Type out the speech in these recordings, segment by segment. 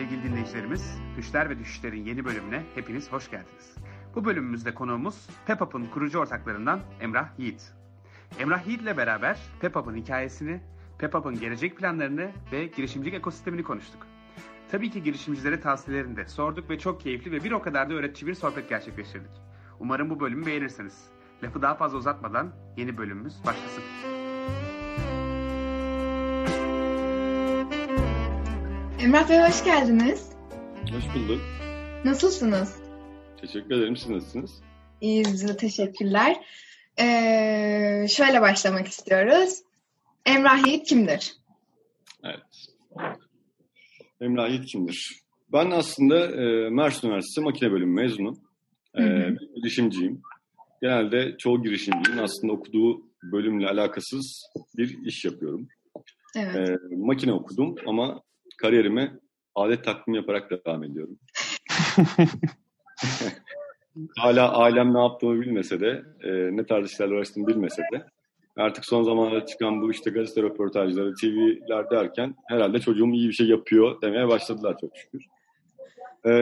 sevgili dinleyicilerimiz. Düşler ve Düşüşler'in yeni bölümüne hepiniz hoş geldiniz. Bu bölümümüzde konuğumuz Pepup'un kurucu ortaklarından Emrah Yiğit. Emrah Yiğit ile beraber Pepup'un hikayesini, Pepup'un gelecek planlarını ve girişimcilik ekosistemini konuştuk. Tabii ki girişimcilere tavsiyelerini de sorduk ve çok keyifli ve bir o kadar da öğretici bir sohbet gerçekleştirdik. Umarım bu bölümü beğenirsiniz. Lafı daha fazla uzatmadan yeni bölümümüz başlasın. Emrah Bey hoş geldiniz. Hoş bulduk. Nasılsınız? Teşekkür ederim. Siz nasılsınız? İyiyiz biz de teşekkürler. Ee, şöyle başlamak istiyoruz. Emrah Yiğit kimdir? Evet. Emrah Yiğit kimdir? Ben aslında e, Mersin Üniversitesi Makine Bölümü mezunum. E, girişimciyim. Genelde çoğu girişimcinin aslında okuduğu bölümle alakasız bir iş yapıyorum. Evet. E, makine okudum ama kariyerime adet takvimi yaparak devam ediyorum. Hala ailem ne yaptığımı bilmese de, e, ne tarz işlerle uğraştığımı bilmese de artık son zamanlarda çıkan bu işte gazete röportajları, TV'ler derken herhalde çocuğum iyi bir şey yapıyor demeye başladılar çok şükür. E,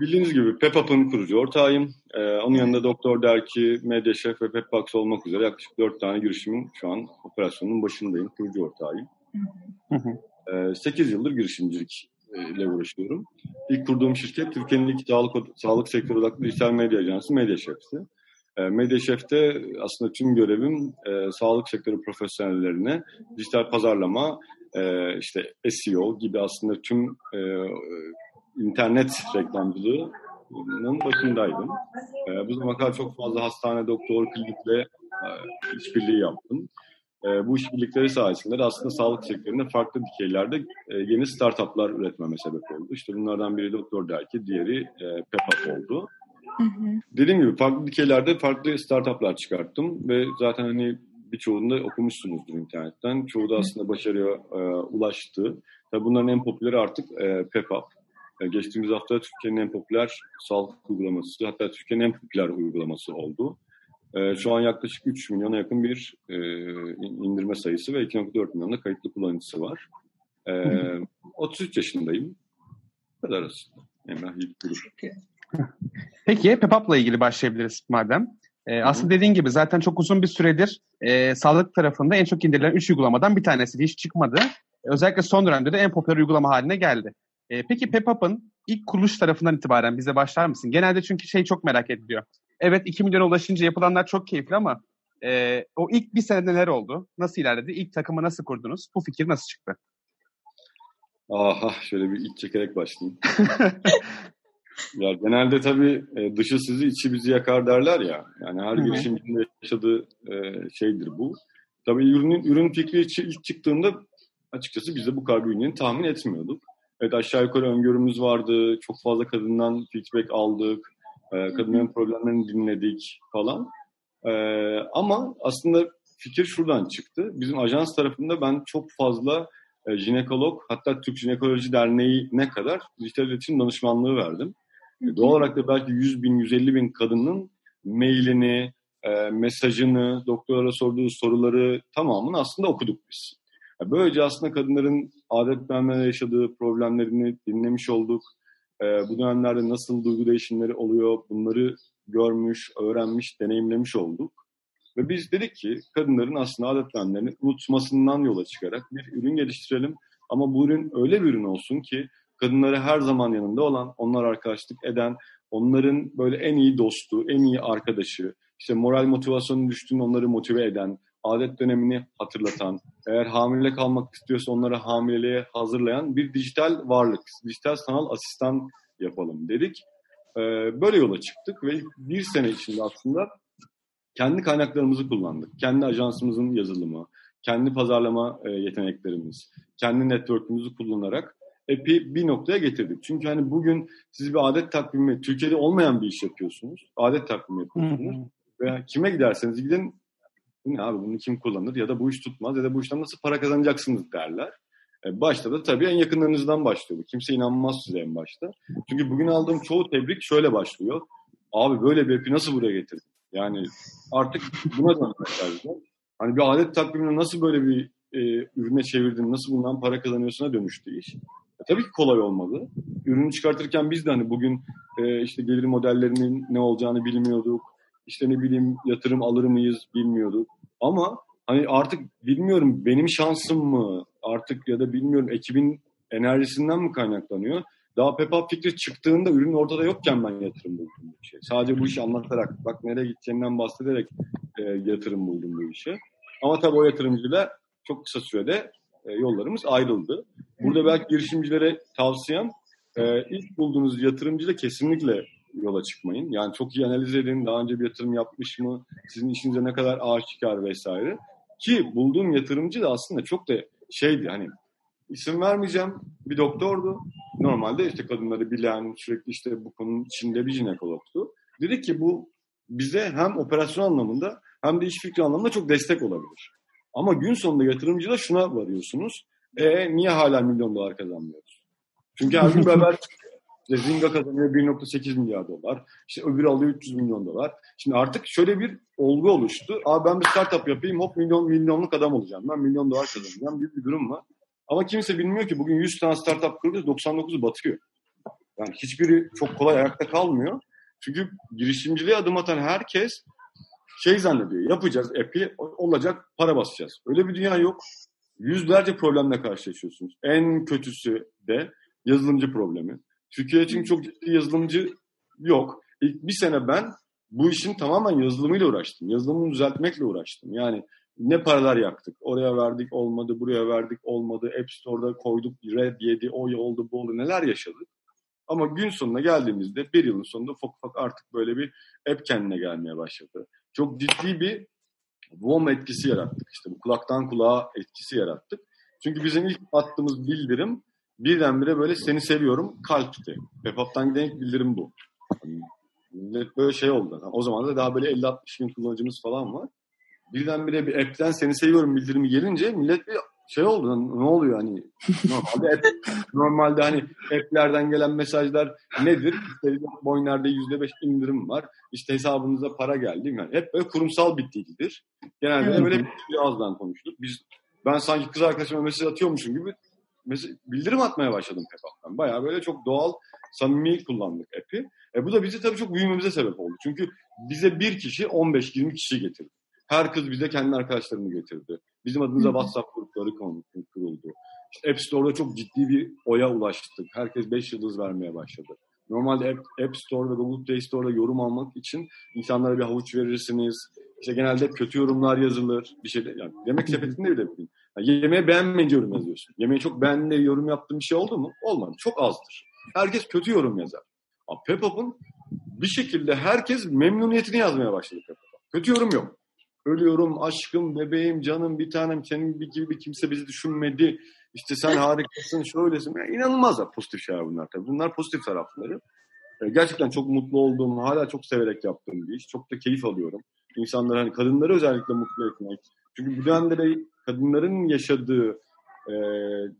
bildiğiniz gibi Pepup'ın kurucu ortağıyım. E, onun yanında Doktor Derki, Medyaşef ve Pepbox olmak üzere yaklaşık dört tane girişimin şu an operasyonun başındayım, kurucu ortağıyım. Hı hı. 8 yıldır girişimcilik ile uğraşıyorum. İlk kurduğum şirket Türkiye'nin ilk sağlık, sağlık sektörü odaklı dijital medya ajansı Medyaşef'ti. Medyaşef'te aslında tüm görevim e, sağlık sektörü profesyonellerine dijital pazarlama, e, işte SEO gibi aslında tüm e, internet reklamcılığının başındaydım. E, bu zamana kadar çok fazla hastane, doktor, klinikle e, işbirliği yaptım. E, bu işbirlikleri sayesinde de aslında sağlık sektöründe farklı dikeylerde e, yeni startuplar üretmeme sebep oldu. İşte bunlardan biri Doktor Derki, diğeri e, Pepup oldu. Hı hı. Dediğim gibi farklı dikeylerde farklı startuplar çıkarttım ve zaten hani birçoğunu da okumuşsunuzdur internetten. Çoğu da aslında başarıya e, ulaştı. Tabii bunların en popüleri artık e, Pepup. E, geçtiğimiz hafta Türkiye'nin en popüler sağlık uygulaması, hatta Türkiye'nin en popüler uygulaması oldu. E, şu an yaklaşık 3 milyona yakın bir e, indirme sayısı ve 2.4 milyonda kayıtlı kullanıcısı var. E, 33 yaşındayım. Bu kadar aslında. Emrah Yiğit Grup. Peki Pepup'la ilgili başlayabiliriz madem. Ee, aslında dediğin gibi zaten çok uzun bir süredir e, sağlık tarafında en çok indirilen 3 uygulamadan bir tanesi hiç çıkmadı. Özellikle son dönemde de en popüler uygulama haline geldi. E, peki Pepup'ın ilk kuruluş tarafından itibaren bize başlar mısın? Genelde çünkü şey çok merak ediliyor. Evet 2 milyona ulaşınca yapılanlar çok keyifli ama e, o ilk bir sene neler oldu? Nasıl ilerledi? İlk takımı nasıl kurdunuz? Bu fikir nasıl çıktı? Aha şöyle bir iç çekerek başlayayım. ya genelde tabii e, dışı sizi içi bizi yakar derler ya. Yani her girişimcinin yaşadığı e, şeydir bu. Tabii ürünün ürün fikri ilk çıktığında açıkçası biz de bu kadar büyüyeceğini tahmin etmiyorduk. Evet aşağı yukarı öngörümüz vardı. Çok fazla kadından feedback aldık. E, kadınların problemlerini dinledik falan. E, ama aslında fikir şuradan çıktı. Bizim ajans tarafında ben çok fazla e, jinekolog hatta Türk Jinekoloji Derneği ne kadar dijital iletişim danışmanlığı verdim. E, Doğal olarak da belki 100 bin, 150 bin kadının mailini, e, mesajını, doktorlara sorduğu soruları tamamını aslında okuduk biz. Böylece aslında kadınların adetlenmeyle yaşadığı problemlerini dinlemiş olduk. E, bu dönemlerde nasıl duygu değişimleri oluyor bunları görmüş, öğrenmiş, deneyimlemiş olduk. Ve biz dedik ki kadınların aslında adetlenmelerini unutmasından yola çıkarak bir ürün geliştirelim. Ama bu ürün öyle bir ürün olsun ki kadınlara her zaman yanında olan, onlar arkadaşlık eden, onların böyle en iyi dostu, en iyi arkadaşı, işte moral motivasyonu düştüğünde onları motive eden, adet dönemini hatırlatan, eğer hamile kalmak istiyorsa onları hamileliğe hazırlayan bir dijital varlık, dijital sanal asistan yapalım dedik. Ee, böyle yola çıktık ve bir sene içinde aslında kendi kaynaklarımızı kullandık. Kendi ajansımızın yazılımı, kendi pazarlama e, yeteneklerimiz, kendi network'ümüzü kullanarak epi bir noktaya getirdik. Çünkü hani bugün siz bir adet takvimi, Türkiye'de olmayan bir iş yapıyorsunuz. Adet takvimi yapıyorsunuz. Veya kime giderseniz gidin, bu ne abi bunu kim kullanır ya da bu iş tutmaz ya da bu işten nasıl para kazanacaksınız derler. E, başta da tabii en yakınlarınızdan başlıyor. Kimse inanmaz size en başta. Çünkü bugün aldığım çoğu tebrik şöyle başlıyor. Abi böyle bir epi nasıl buraya getirdin? Yani artık buna dönmek lazım. Hani bir adet takvimini nasıl böyle bir e, ürüne çevirdin, nasıl bundan para kazanıyorsuna dönüştü iş. E, tabii ki kolay olmadı. Ürünü çıkartırken biz de hani bugün e, işte gelir modellerinin ne olacağını bilmiyorduk. İşte ne bileyim yatırım alır mıyız bilmiyorduk. Ama hani artık bilmiyorum benim şansım mı artık ya da bilmiyorum ekibin enerjisinden mi kaynaklanıyor? Daha Pepap fikri çıktığında ürün ortada yokken ben yatırım buldum bu işe. Sadece bu işi anlatarak, bak nereye gideceğinden bahsederek e, yatırım buldum bu işe. Ama tabii o yatırımcıyla çok kısa sürede e, yollarımız ayrıldı. Burada belki girişimcilere tavsiyem e, ilk bulduğunuz yatırımcıyla kesinlikle yola çıkmayın. Yani çok iyi analiz edin. Daha önce bir yatırım yapmış mı? Sizin işinize ne kadar aşikar vesaire. Ki bulduğum yatırımcı da aslında çok da şeydi hani isim vermeyeceğim bir doktordu. Normalde işte kadınları bilen sürekli işte bu konunun içinde bir jinekologtu. Dedi ki bu bize hem operasyon anlamında hem de iş fikri anlamında çok destek olabilir. Ama gün sonunda yatırımcıyla şuna varıyorsunuz. E niye hala milyon dolar kazanmıyoruz? Çünkü her gün beraber işte Zynga kazanıyor 1.8 milyar dolar. İşte öbürü alıyor 300 milyon dolar. Şimdi artık şöyle bir olgu oluştu. Abi ben bir startup yapayım hop milyon milyonluk adam olacağım. Ben milyon dolar kazanacağım. Bir, bir durum var. Ama kimse bilmiyor ki bugün 100 tane startup kuruluyor 99'u batıyor. Yani hiçbiri çok kolay ayakta kalmıyor. Çünkü girişimciliğe adım atan herkes şey zannediyor. Yapacağız app'i olacak para basacağız. Öyle bir dünya yok. Yüzlerce problemle karşılaşıyorsunuz. En kötüsü de yazılımcı problemi. Türkiye için çok ciddi yazılımcı yok. İlk bir sene ben bu işin tamamen yazılımıyla uğraştım. Yazılımını düzeltmekle uğraştım. Yani ne paralar yaktık. Oraya verdik olmadı, buraya verdik olmadı. App Store'da koyduk, red yedi, o oldu, bu oldu. Neler yaşadık. Ama gün sonuna geldiğimizde bir yılın sonunda ufak ufak artık böyle bir app kendine gelmeye başladı. Çok ciddi bir WOM etkisi yarattık. İşte bu kulaktan kulağa etkisi yarattık. Çünkü bizim ilk attığımız bildirim birdenbire böyle seni seviyorum kalpti. Pepap'tan giden ilk bildirim bu. Yani millet böyle şey oldu. o zaman da daha böyle 50-60 bin kullanıcımız falan var. Birdenbire bir app'ten seni seviyorum bildirimi gelince millet bir şey oldu. Ne oluyor hani? Normalde app, normalde hani app'lerden gelen mesajlar nedir? İşte Boyner'de %5 indirim var. İşte hesabınıza para geldi. Yani hep böyle kurumsal bir dildir. Genelde evet. böyle bir ağızdan konuştuk. Biz ben sanki kız arkadaşıma mesaj atıyormuşum gibi mesaj, bildirim atmaya başladım Pepap'tan. Bayağı böyle çok doğal, samimi kullandık app'i. E bu da bizi tabii çok büyümemize sebep oldu. Çünkü bize bir kişi 15-20 kişi getirdi. Her kız bize kendi arkadaşlarını getirdi. Bizim adımıza WhatsApp grupları kuruldu. İşte App Store'da çok ciddi bir oya ulaştık. Herkes 5 yıldız vermeye başladı. Normalde App, App Store ve Google Play Store'da yorum almak için insanlara bir havuç verirsiniz. İşte genelde kötü yorumlar yazılır. Bir şey yani yemek sepetinde bile bugün. Yani yemeği beğenmeyince yorum yazıyorsun. Yemeği çok beğendiğinde yorum yaptığın bir şey oldu mu? Olmadı. Çok azdır. Herkes kötü yorum yazar. Ama Pepop'un bir şekilde herkes memnuniyetini yazmaya başladı Pepop'a. Kötü yorum yok ölüyorum, aşkım, bebeğim, canım, bir tanem, senin gibi kimse bizi düşünmedi. İşte sen harikasın, şöylesin. Yani inanılmaz da pozitif şeyler bunlar tabii. Bunlar pozitif tarafları. Gerçekten çok mutlu olduğum, hala çok severek yaptığım bir iş. Çok da keyif alıyorum. İnsanları hani kadınları özellikle mutlu etmek. Çünkü bu dönemde kadınların yaşadığı e,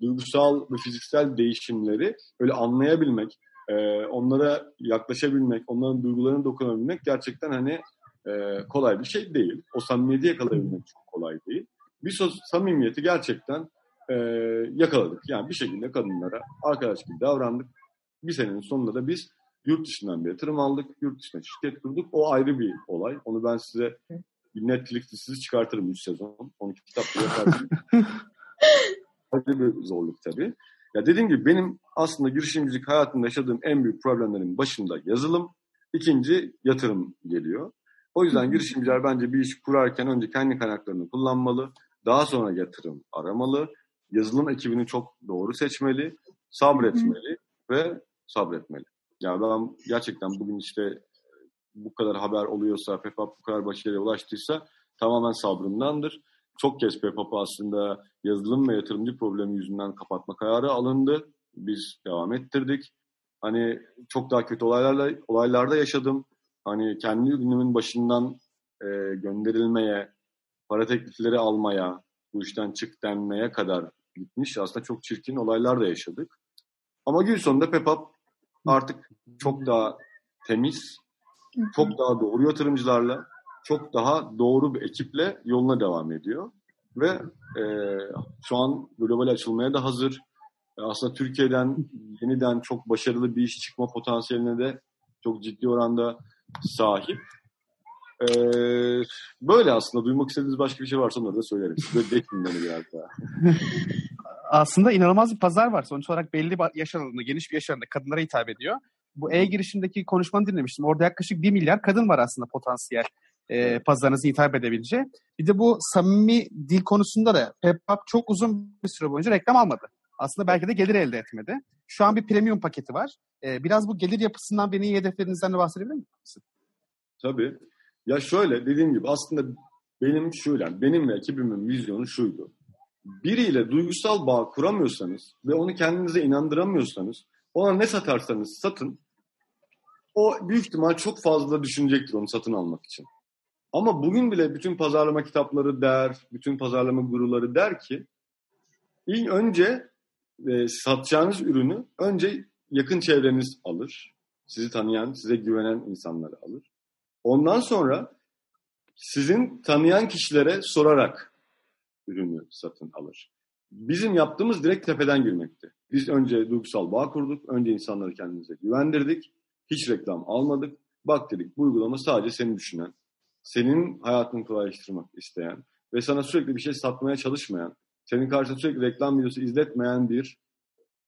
duygusal ve fiziksel değişimleri öyle anlayabilmek, e, onlara yaklaşabilmek, onların duygularını dokunabilmek gerçekten hani e, kolay bir şey değil. O samimiyeti yakalayabilmek çok kolay değil. Biz o samimiyeti gerçekten e, yakaladık. Yani bir şekilde kadınlara arkadaş gibi davrandık. Bir senenin sonunda da biz yurt dışından bir yatırım aldık. Yurt dışına şirket kurduk. O ayrı bir olay. Onu ben size bir Netflix dizisi çıkartırım 3 sezon. 12 kitap yaparsın. ayrı bir zorluk tabii. Ya dediğim gibi benim aslında girişimcilik hayatımda yaşadığım en büyük problemlerin başında yazılım, ikinci yatırım geliyor. O yüzden girişimciler bence bir iş kurarken önce kendi kaynaklarını kullanmalı. Daha sonra yatırım aramalı. Yazılım ekibini çok doğru seçmeli. Sabretmeli ve sabretmeli. Yani ben gerçekten bugün işte bu kadar haber oluyorsa, Pepap bu kadar başarıya ulaştıysa tamamen sabrımdandır. Çok kez Pepap'ı aslında yazılım ve yatırımcı problemi yüzünden kapatma kararı alındı. Biz devam ettirdik. Hani çok daha kötü olaylarla olaylarda yaşadım hani kendi ürünümün başından e, gönderilmeye, para teklifleri almaya, bu işten çık denmeye kadar gitmiş. Aslında çok çirkin olaylar da yaşadık. Ama gün sonunda Pepap artık çok daha temiz, çok daha doğru yatırımcılarla, çok daha doğru bir ekiple yoluna devam ediyor. Ve e, şu an global açılmaya da hazır. E, aslında Türkiye'den yeniden çok başarılı bir iş çıkma potansiyeline de çok ciddi oranda sahip. Ee, böyle aslında. Duymak istediğiniz başka bir şey varsa onları da söylerim. Size bekleyin beni biraz daha. Aslında inanılmaz bir pazar var. Sonuç olarak belli bir yaş aralığında, geniş bir yaş aralığında kadınlara hitap ediyor. Bu e-girişimdeki konuşmanı dinlemiştim. Orada yaklaşık 1 milyar kadın var aslında potansiyel e, pazarınızı hitap edebileceği. Bir de bu samimi dil konusunda da PepUp çok uzun bir süre boyunca reklam almadı. Aslında belki de gelir elde etmedi. Şu an bir premium paketi var. E, biraz bu gelir yapısından ve iyi hedeflerinizden de bahsedebilir misin? Tabii. Ya şöyle dediğim gibi aslında benim şöyle, benim ve ekibimin vizyonu şuydu. Biriyle duygusal bağ kuramıyorsanız ve onu kendinize inandıramıyorsanız ona ne satarsanız satın o büyük ihtimal çok fazla düşünecektir onu satın almak için. Ama bugün bile bütün pazarlama kitapları der, bütün pazarlama guruları der ki ilk önce e, satacağınız ürünü önce yakın çevreniz alır. Sizi tanıyan, size güvenen insanları alır. Ondan sonra sizin tanıyan kişilere sorarak ürünü satın alır. Bizim yaptığımız direkt tepeden girmekti. Biz önce duygusal bağ kurduk. Önce insanları kendimize güvendirdik. Hiç reklam almadık. Bak dedik bu uygulama sadece seni düşünen, senin hayatını kolaylaştırmak isteyen ve sana sürekli bir şey satmaya çalışmayan, senin karşısında sürekli reklam videosu izletmeyen bir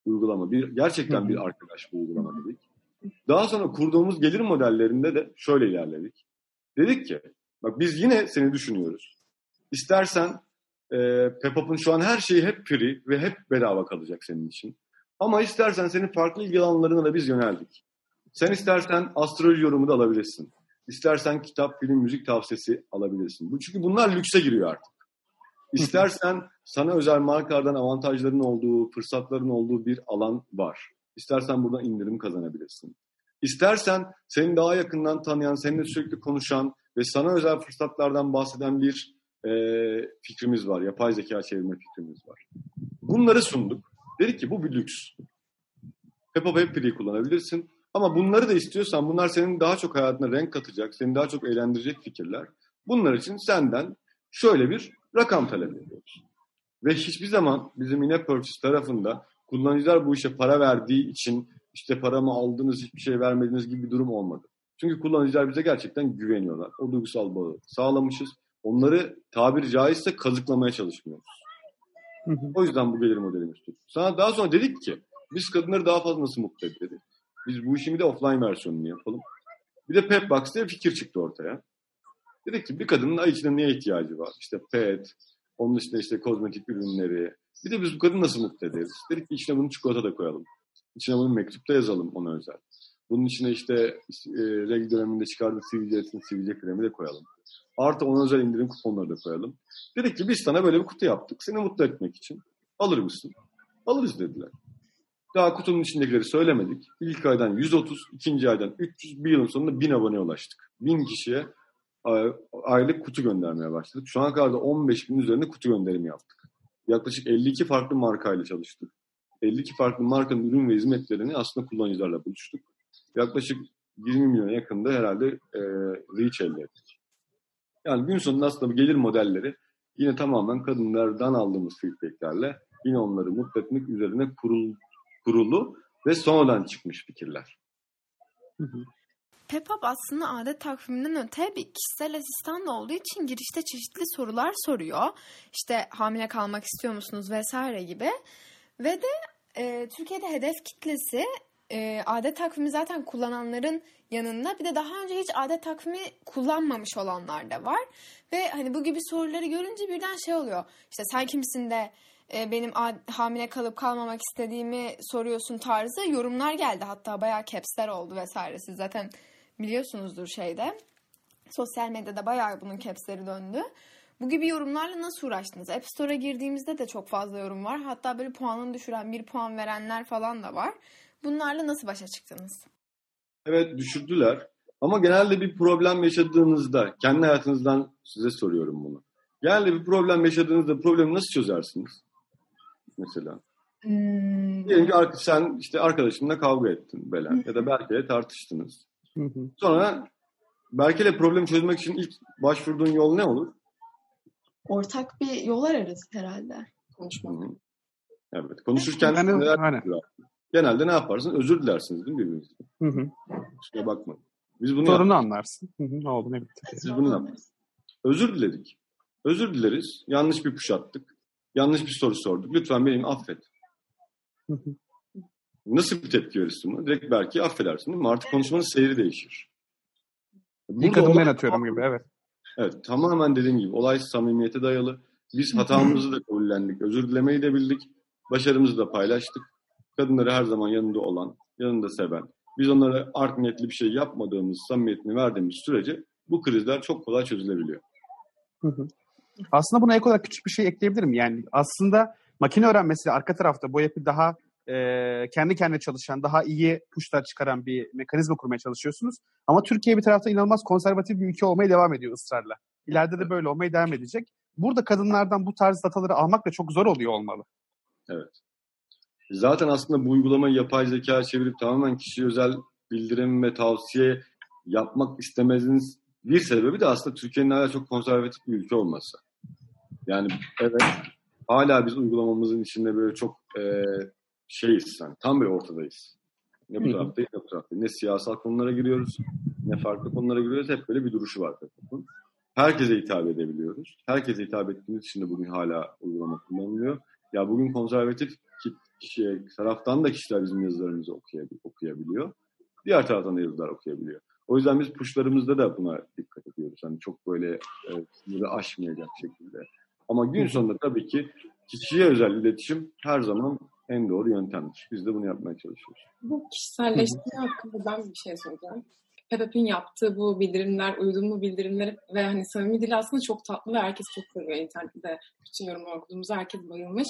uygulama. Bir, gerçekten bir arkadaş bu uygulama dedik. Daha sonra kurduğumuz gelir modellerinde de şöyle ilerledik. Dedik ki bak biz yine seni düşünüyoruz. İstersen e, Pepop'un şu an her şeyi hep free ve hep bedava kalacak senin için. Ama istersen senin farklı ilgi alanlarına da biz yöneldik. Sen istersen astroloji yorumu da alabilirsin. İstersen kitap, film, müzik tavsiyesi alabilirsin. Bu çünkü bunlar lükse giriyor artık. İstersen sana özel markalardan avantajların olduğu, fırsatların olduğu bir alan var. İstersen buradan indirim kazanabilirsin. İstersen seni daha yakından tanıyan, seninle sürekli konuşan ve sana özel fırsatlardan bahseden bir e, fikrimiz var. Yapay zeka çevirme fikrimiz var. Bunları sunduk. Dedik ki bu bir lüks. Peppa Pepper'i kullanabilirsin. Ama bunları da istiyorsan bunlar senin daha çok hayatına renk katacak, seni daha çok eğlendirecek fikirler. Bunlar için senden şöyle bir rakam talep ediyoruz. Ve hiçbir zaman bizim in purchase tarafında kullanıcılar bu işe para verdiği için işte paramı aldınız hiçbir şey vermediniz gibi bir durum olmadı. Çünkü kullanıcılar bize gerçekten güveniyorlar. O duygusal bağı sağlamışız. Onları tabiri caizse kazıklamaya çalışmıyoruz. O yüzden bu gelir modelimiz tuttu. Sana daha sonra dedik ki biz kadınları daha fazla nasıl mutlu ederiz? Biz bu işin bir de offline versiyonunu yapalım. Bir de Pep Box diye fikir çıktı ortaya. Dedik ki bir kadının ay içinde neye ihtiyacı var? İşte pet, onun dışında işte kozmetik ürünleri. Bir de biz bu kadını nasıl mutlu ederiz? Dedik ki içine bunu çikolata da koyalım. İçine bunu mektupta yazalım ona özel. Bunun içine işte e, reg döneminde çıkardığı sivilcesin sivilce kremi de koyalım. Artı ona özel indirim kuponları da koyalım. Dedik ki biz sana böyle bir kutu yaptık. Seni mutlu etmek için. Alır mısın? Alırız dediler. Daha kutunun içindekileri söylemedik. İlk aydan 130, ikinci aydan 300, bir yılın sonunda 1000 aboneye ulaştık. 1000 kişiye aylık kutu göndermeye başladık. Şu ana kadar da 15 bin üzerinde kutu gönderimi yaptık. Yaklaşık 52 farklı markayla çalıştık. 52 farklı markanın ürün ve hizmetlerini aslında kullanıcılarla buluştuk. Yaklaşık 20 milyona yakında herhalde e, reach elde ettik. Yani gün sonunda aslında bu gelir modelleri yine tamamen kadınlardan aldığımız feedbacklerle yine onları mutlu etmek üzerine kurul, kurulu ve sonradan çıkmış fikirler. Hı hı. Pepap aslında adet takviminden öte bir kişisel asistan da olduğu için girişte çeşitli sorular soruyor. İşte hamile kalmak istiyor musunuz vesaire gibi. Ve de e, Türkiye'de hedef kitlesi e, adet takvimi zaten kullananların yanında bir de daha önce hiç adet takvimi kullanmamış olanlar da var. Ve hani bu gibi soruları görünce birden şey oluyor. İşte sen kimsin de e, benim hamile kalıp kalmamak istediğimi soruyorsun tarzı yorumlar geldi. Hatta bayağı capsler oldu vesaire. Siz zaten biliyorsunuzdur şeyde. Sosyal medyada bayağı bunun capsleri döndü. Bu gibi yorumlarla nasıl uğraştınız? App Store'a girdiğimizde de çok fazla yorum var. Hatta böyle puanını düşüren, bir puan verenler falan da var. Bunlarla nasıl başa çıktınız? Evet düşürdüler. Ama genelde bir problem yaşadığınızda, kendi hayatınızdan size soruyorum bunu. Genelde bir problem yaşadığınızda problemi nasıl çözersiniz? Mesela. Hmm. Diyelim ki sen işte arkadaşınla kavga ettin Belen ya da Berke'yle tartıştınız. Sonra Berke'yle problem çözmek için ilk başvurduğun yol ne olur? Ortak bir yol ararız herhalde konuşmak. Evet. Konuşurken Yani, neler aynen. Genelde ne yaparsın? Özür dilersiniz değil mi birbirinizden? Hı hı. Kusura bakma. Biz bunu Sorunu yaptık. anlarsın. Hı hı. Ne oldu ne bitti. Biz bunu yaptık. Özür diledik. Özür dileriz. Yanlış bir push attık. Yanlış bir soru sorduk. Lütfen beni affet. Hı hı. Nasıl bir tepki verirsin buna? Direkt belki affedersin değil mi? Artık konuşmanın seyri değişir. İlk Burada adım ben olay- atıyorum gibi evet. Evet, tamamen dediğim gibi olay samimiyete dayalı. Biz hatamızı da kabullendik, özür dilemeyi de bildik, başarımızı da paylaştık. Kadınları her zaman yanında olan, yanında seven, biz onlara art niyetli bir şey yapmadığımız, samimiyetini verdiğimiz sürece bu krizler çok kolay çözülebiliyor. Hı hı. Aslında buna ek olarak küçük bir şey ekleyebilirim. Yani aslında makine öğrenmesi arka tarafta bu yapı daha e, kendi kendine çalışan, daha iyi puşlar çıkaran bir mekanizma kurmaya çalışıyorsunuz. Ama Türkiye bir tarafta inanılmaz konservatif bir ülke olmaya devam ediyor ısrarla. İleride de böyle olmaya devam edecek. Burada kadınlardan bu tarz dataları almak da çok zor oluyor olmalı. Zaten aslında bu uygulamayı yapay zeka çevirip tamamen kişiye özel bildirim ve tavsiye yapmak istemeziniz bir sebebi de aslında Türkiye'nin hala çok konservatif bir ülke olması. Yani evet hala biz uygulamamızın içinde böyle çok e, şeyiz yani tam bir ortadayız. Ne bu taraftayız ne bu taraftayız. Ne siyasal konulara giriyoruz ne farklı konulara giriyoruz. Hep böyle bir duruşu var. Herkese hitap edebiliyoruz. Herkese hitap ettiğimiz için de bugün hala uygulama kullanılıyor. Ya bugün konservatif ki- kişiye, taraftan da kişiler bizim yazılarımızı okuyabil- okuyabiliyor. Diğer taraftan da yazılar okuyabiliyor. O yüzden biz puşlarımızda da buna dikkat ediyoruz. Hani çok böyle e, sınırı aşmayacak şekilde. Ama gün sonunda tabii ki kişiye özel iletişim her zaman en doğru yöntemdir. Biz de bunu yapmaya çalışıyoruz. Bu kişiselleştirme hakkında ben bir şey soracağım. Pepep'in yaptığı bu bildirimler, uyduğum bildirimleri ve hani samimi dili aslında çok tatlı ve herkes çok seviyor internette. Bütün yorumlar okuduğumuzda herkes bayılmış.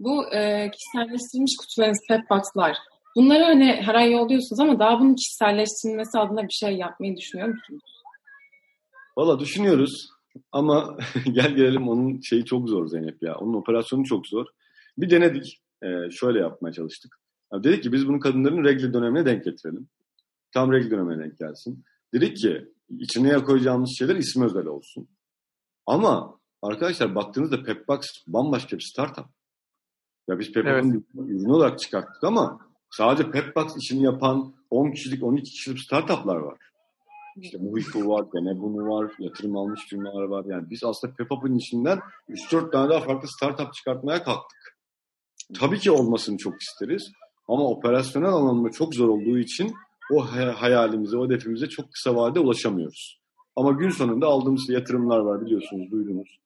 Bu e, kişiselleştirilmiş kutularınız, Pepbox'lar. Bunları hani her ay yolluyorsunuz ama daha bunun kişiselleştirilmesi adına bir şey yapmayı düşünüyor musunuz? Valla düşünüyoruz ama gel gelelim onun şeyi çok zor Zeynep ya. Onun operasyonu çok zor. Bir denedik. Ee, şöyle yapmaya çalıştık. Ya dedik ki biz bunu kadınların regl dönemine denk getirelim. Tam regl dönemine denk gelsin. Dedik ki içine koyacağımız şeyler ismi özel olsun. Ama arkadaşlar baktığınızda Pepbox bambaşka bir startup. Ya biz Pepbox'un ürünü olarak çıkarttık ama sadece Pepbox işini yapan 10 kişilik 12 kişilik startuplar var. İşte Muhifu var, Gene bunu var, yatırım almış firmalar var. Yani biz aslında Pepup'un içinden 3-4 tane daha farklı startup çıkartmaya kalktık. Tabii ki olmasını çok isteriz. Ama operasyonel anlamda çok zor olduğu için o hayalimize, o hedefimize çok kısa vadede ulaşamıyoruz. Ama gün sonunda aldığımız yatırımlar var biliyorsunuz, duydunuz.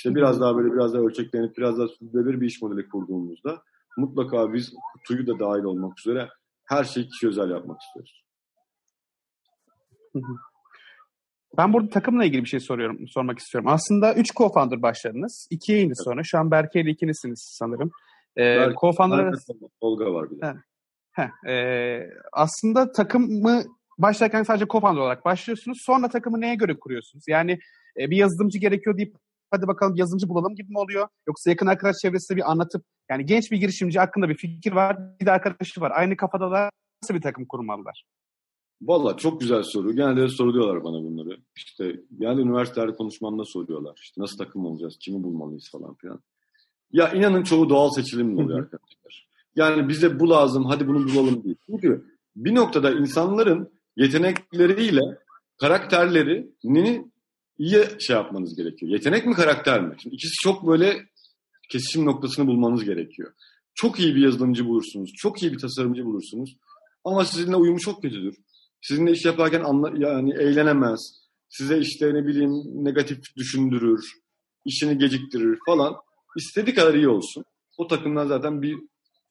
İşte biraz daha böyle biraz daha ölçeklenip biraz daha sürdürülebilir bir iş modeli kurduğumuzda mutlaka biz kutuyu da dahil olmak üzere her şeyi kişi özel yapmak istiyoruz. Ben burada takımla ilgili bir şey soruyorum, sormak istiyorum. Aslında 3 co-founder başladınız. İkiye indi sonra. Şu an Berke ile ikinizsiniz sanırım. Ee, Berke, co-founder Berke, Tolga var bir de. Evet. Heh, e, aslında takımı başlarken sadece co-founder olarak başlıyorsunuz. Sonra takımı neye göre kuruyorsunuz? Yani e, bir yazılımcı gerekiyor deyip hadi bakalım yazılımcı bulalım gibi mi oluyor? Yoksa yakın arkadaş çevresinde bir anlatıp yani genç bir girişimci hakkında bir fikir var, bir de arkadaşı var. Aynı kafada da nasıl bir takım kurmalılar? Valla çok güzel soru. Genelde soruyorlar bana bunları. İşte yani üniversitelerde konuşmamda soruyorlar. İşte nasıl takım olacağız, kimi bulmalıyız falan filan. Ya inanın çoğu doğal seçilimle oluyor arkadaşlar. Yani bize bu lazım, hadi bunu bulalım değil. Çünkü bir noktada insanların yetenekleriyle karakterlerini iyi şey yapmanız gerekiyor. Yetenek mi karakter mi? Şimdi ikisi çok böyle kesişim noktasını bulmanız gerekiyor. Çok iyi bir yazılımcı bulursunuz, çok iyi bir tasarımcı bulursunuz. Ama sizinle uyumu çok kötüdür. Sizinle iş yaparken anla, yani eğlenemez. Size işte ne bileyim negatif düşündürür. işini geciktirir falan. İstediği kadar iyi olsun. O takımdan zaten bir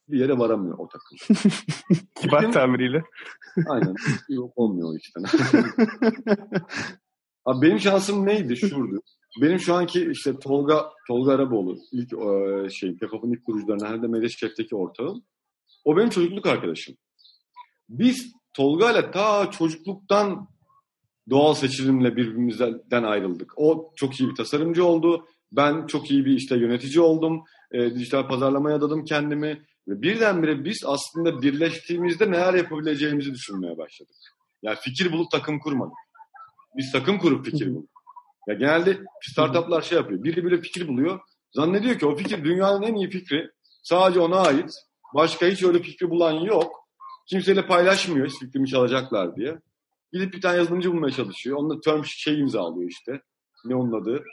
bir yere varamıyor o takım. Kibar tabiriyle. Aynen. Yok olmuyor o işten. Abi benim şansım neydi? Şurdu. Benim şu anki işte Tolga Tolga Araboğlu ilk e, şey Pepop'un ilk kurucularından hem de Medeşkef'teki ortağım. O benim çocukluk arkadaşım. Biz Tolga'yla ta çocukluktan doğal seçilimle birbirimizden ayrıldık. O çok iyi bir tasarımcı oldu. Ben çok iyi bir işte yönetici oldum. E, dijital pazarlamaya adadım kendimi. Ve birdenbire biz aslında birleştiğimizde neler yapabileceğimizi düşünmeye başladık. Yani fikir bulup takım kurmadık. Biz takım kurup fikir bulduk. Ya genelde startuplar şey yapıyor. Biri bile fikir buluyor. Zannediyor ki o fikir dünyanın en iyi fikri. Sadece ona ait. Başka hiç öyle fikri bulan yok. Kimseyle paylaşmıyor fikrimi çalacaklar diye. Gidip bir tane yazılımcı bulmaya çalışıyor. Onunla term şey imzalıyor işte. Ne onun adı?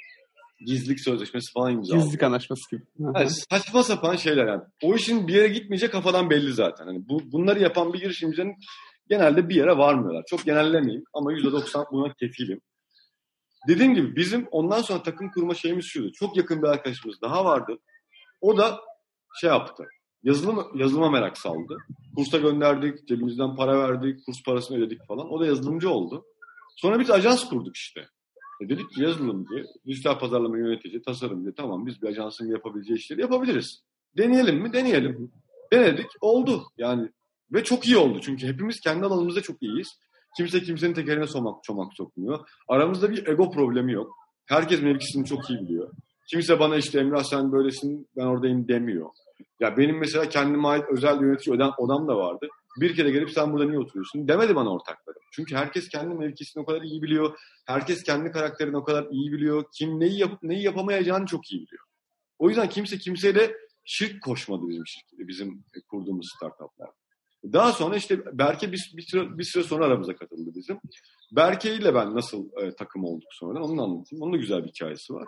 Gizlilik sözleşmesi falan imzalıyor. Gizlilik anlaşması gibi. Yani saçma sapan şeyler yani. O işin bir yere gitmeyecek kafadan belli zaten. Hani bu, bunları yapan bir girişimcinin genelde bir yere varmıyorlar. Çok genellemeyeyim ama %90 buna kefilim. Dediğim gibi bizim ondan sonra takım kurma şeyimiz şuydu. Çok yakın bir arkadaşımız daha vardı. O da şey yaptı. Yazılım, yazılıma merak saldı. Kursa gönderdik, cebimizden para verdik, kurs parasını ödedik falan. O da yazılımcı oldu. Sonra bir ajans kurduk işte. E dedik ki yazılımcı, dijital pazarlama yönetici, tasarımcı tamam biz bir ajansın yapabileceği işleri yapabiliriz. Deneyelim mi? Deneyelim. Denedik, oldu. Yani ve çok iyi oldu çünkü hepimiz kendi alanımızda çok iyiyiz. Kimse kimsenin tekerine çomak, çomak sokmuyor. Aramızda bir ego problemi yok. Herkes mevkisini çok iyi biliyor. Kimse bana işte Emrah sen böylesin ben oradayım demiyor. Ya benim mesela kendime ait özel yönetici odam, da vardı. Bir kere gelip sen burada niye oturuyorsun demedi bana ortaklarım. Çünkü herkes kendi mevkisini o kadar iyi biliyor. Herkes kendi karakterini o kadar iyi biliyor. Kim neyi yapıp neyi yapamayacağını çok iyi biliyor. O yüzden kimse kimseyle şirk koşmadı bizim bizim kurduğumuz startuplar. Daha sonra işte Berke bir, bir, süre, bir süre sonra aramıza katıldı bizim. Berke ile ben nasıl e, takım olduk sonradan onu anlatayım. Onun da güzel bir hikayesi var.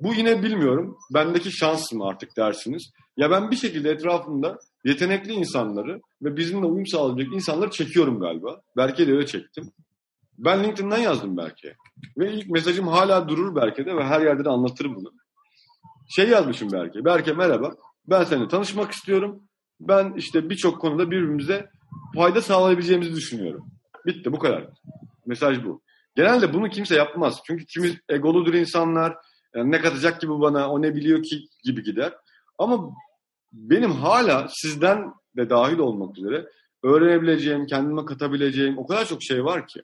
Bu yine bilmiyorum. Bendeki şans mı artık dersiniz. Ya ben bir şekilde etrafımda yetenekli insanları ve bizimle uyum sağlayacak insanları çekiyorum galiba. Berke'yi de öyle çektim. Ben LinkedIn'den yazdım Berke'ye. Ve ilk mesajım hala durur Berke'de ve her yerde de anlatırım bunu. Şey yazmışım Berke. Berke merhaba. Ben seninle tanışmak istiyorum. Ben işte birçok konuda birbirimize fayda sağlayabileceğimizi düşünüyorum. Bitti bu kadar. Mesaj bu. Genelde bunu kimse yapmaz. Çünkü kimi egoludur insanlar. Yani ne katacak gibi bana, o ne biliyor ki gibi gider. Ama benim hala sizden de dahil olmak üzere öğrenebileceğim, kendime katabileceğim o kadar çok şey var ki.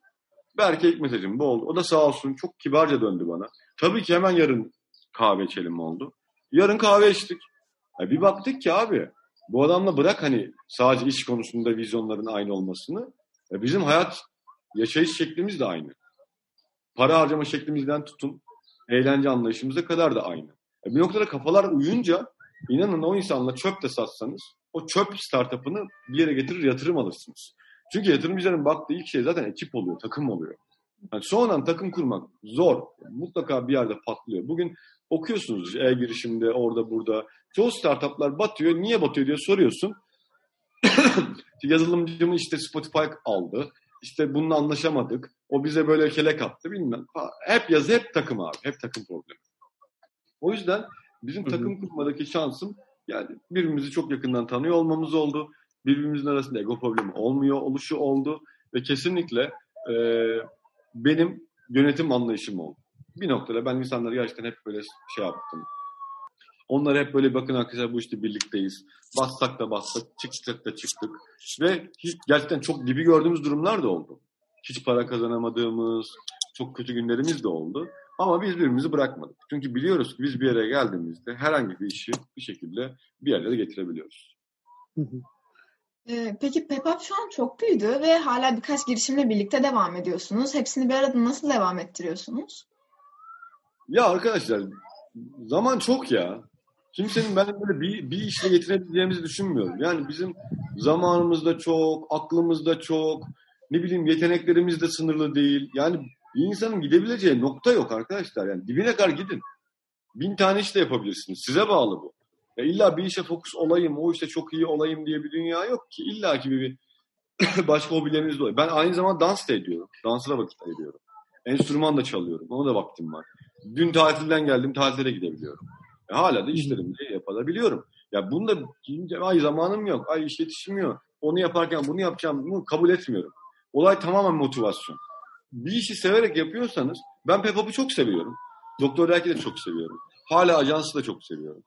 Belki ilk mesajım bu oldu. O da sağ olsun çok kibarca döndü bana. Tabii ki hemen yarın kahve içelim oldu. Yarın kahve içtik. Ya bir baktık ki abi bu adamla bırak hani sadece iş konusunda vizyonların aynı olmasını. Ya bizim hayat yaşayış şeklimiz de aynı. Para harcama şeklimizden tutun eğlence anlayışımıza kadar da aynı. Ya bir noktada kafalar uyunca inanın o insanla çöp de satsanız o çöp startup'ını bir yere getirir yatırım alırsınız. Çünkü yatırımcıların baktığı ilk şey zaten ekip oluyor, takım oluyor. Yani sonradan takım kurmak zor. Mutlaka bir yerde patlıyor. Bugün okuyorsunuz e-girişimde, orada burada. Çoğu startuplar batıyor. Niye batıyor diye soruyorsun. Yazılımcımı işte Spotify aldı. İşte bununla anlaşamadık. O bize böyle kelek attı bilmem. Hep yazı hep takım abi. Hep takım problemi. O yüzden bizim takım kurmadaki şansım yani birbirimizi çok yakından tanıyor olmamız oldu. Birbirimizin arasında ego problemi olmuyor oluşu oldu. Ve kesinlikle e, benim yönetim anlayışım oldu. Bir noktada ben insanları gerçekten hep böyle şey yaptım. Onlara hep böyle bakın arkadaşlar bu işte birlikteyiz. Bassak da bassak, çıktık da çıktık. Ve hiç, gerçekten çok dibi gördüğümüz durumlar da oldu. Hiç para kazanamadığımız, çok kötü günlerimiz de oldu. Ama biz birbirimizi bırakmadık. Çünkü biliyoruz ki biz bir yere geldiğimizde herhangi bir işi bir şekilde bir yerlere getirebiliyoruz. Ee, peki Pepap şu an çok büyüdü ve hala birkaç girişimle birlikte devam ediyorsunuz. Hepsini bir arada nasıl devam ettiriyorsunuz? Ya arkadaşlar zaman çok ya. Kimsenin ben böyle bir, bir işle getirebileceğimizi düşünmüyorum. Yani bizim zamanımızda çok, aklımızda çok, ne bileyim yeteneklerimiz de sınırlı değil. Yani bir insanın gidebileceği nokta yok arkadaşlar. Yani dibine kadar gidin. Bin tane iş de yapabilirsiniz. Size bağlı bu. Ya illa bir işe fokus olayım, o işte çok iyi olayım diye bir dünya yok ki. İlla ki bir, bir başka hobileriniz de oluyor. Ben aynı zamanda dans da ediyorum. Dansına vakit ayırıyorum. Enstrüman da çalıyorum. Ona da vaktim var. Dün tatilden geldim, tatile gidebiliyorum. E, hala da işlerimi yapabiliyorum. Ya bunda ay zamanım yok, ay iş yetişmiyor. Onu yaparken bunu yapacağım, bunu kabul etmiyorum. Olay tamamen motivasyon. Bir işi severek yapıyorsanız, ben Pepop'u çok seviyorum. Doktor Erk'i de çok seviyorum. Hala ajansı da çok seviyorum.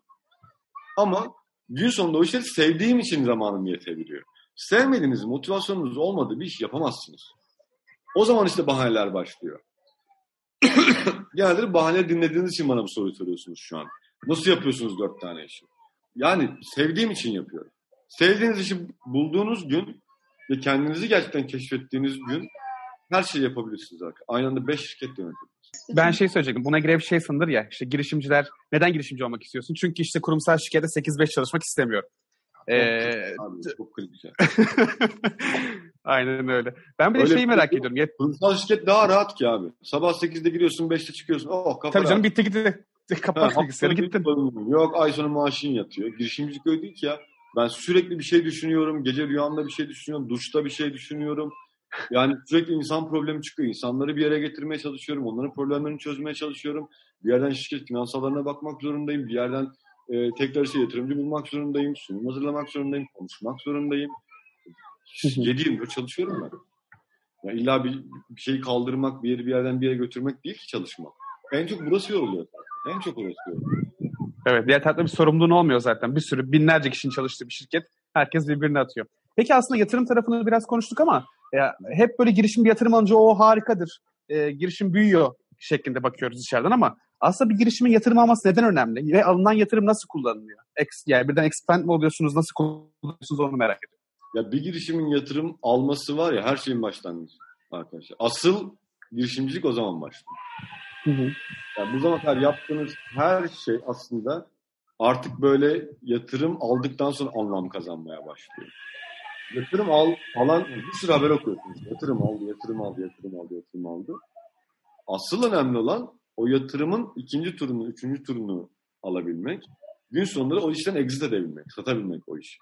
Ama gün sonunda o işleri sevdiğim için zamanım yetebiliyor. Sevmediğiniz, motivasyonunuz olmadığı bir iş yapamazsınız. O zaman işte bahaneler başlıyor. Genelde bahane dinlediğiniz için bana bu soruyu soruyorsunuz şu an. Nasıl yapıyorsunuz dört tane işi? Yani sevdiğim için yapıyorum. Sevdiğiniz işi bulduğunuz gün ve kendinizi gerçekten keşfettiğiniz gün her şeyi yapabilirsiniz. Aynı anda beş şirket yönetirsiniz. Ben şey söyleyecektim. Buna göre bir şey sındır ya. İşte girişimciler neden girişimci olmak istiyorsun? Çünkü işte kurumsal şirkette 8-5 çalışmak istemiyor. Ee, Abi çok kritik şey. Aynen öyle. Ben bir de Öyle şeyi bir- merak ediyorum. Yet- Kurumsal şirket daha rahat ki abi. Sabah 8'de giriyorsun 5'te çıkıyorsun. Oh kafa Tabii canım rahat. bitti gitti. Ha, Kapat bilgisayarı haftada bir gittin. Yok ay sonu maaşın yatıyor. Girişimcilik öyle değil ki ya. Ben sürekli bir şey düşünüyorum. Gece rüyamda bir şey düşünüyorum. Duşta bir şey düşünüyorum. Yani sürekli insan problemi çıkıyor. İnsanları bir yere getirmeye çalışıyorum. Onların problemlerini çözmeye çalışıyorum. Bir yerden şirket finansallarına bakmak zorundayım. Bir yerden e, tekrar ise yatırımcı bulmak zorundayım. Sunum hazırlamak zorundayım. Konuşmak zorundayım. 7-24 çalışıyorum ben. Yani illa bir, bir şeyi kaldırmak, bir yeri bir yerden bir yere götürmek değil ki çalışmak. En çok burası yoruluyor. En çok orası yoruluyor. Evet. Diğer tarafta bir sorumluluğun olmuyor zaten. Bir sürü binlerce kişinin çalıştığı bir şirket. Herkes birbirine atıyor. Peki aslında yatırım tarafını biraz konuştuk ama ya, hep böyle girişim bir yatırım alınca o harikadır. E, girişim büyüyor şeklinde bakıyoruz dışarıdan ama aslında bir girişimin yatırım alması neden önemli? Ve alınan yatırım nasıl kullanılıyor? Ex, yani birden expand mi oluyorsunuz? Nasıl kullanıyorsunuz onu merak ediyorum. Ya bir girişimin yatırım alması var ya her şeyin başlangıcı arkadaşlar. Asıl girişimcilik o zaman başlıyor. Yani bu zamana kadar yaptığınız her şey aslında artık böyle yatırım aldıktan sonra anlam kazanmaya başlıyor. Yatırım al, alan bir sürü haber okuyorsunuz. Yatırım aldı, yatırım aldı, yatırım aldı, yatırım aldı. Asıl önemli olan o yatırımın ikinci turunu, üçüncü turunu alabilmek. Gün sonunda da o işten exit edebilmek, satabilmek o işi.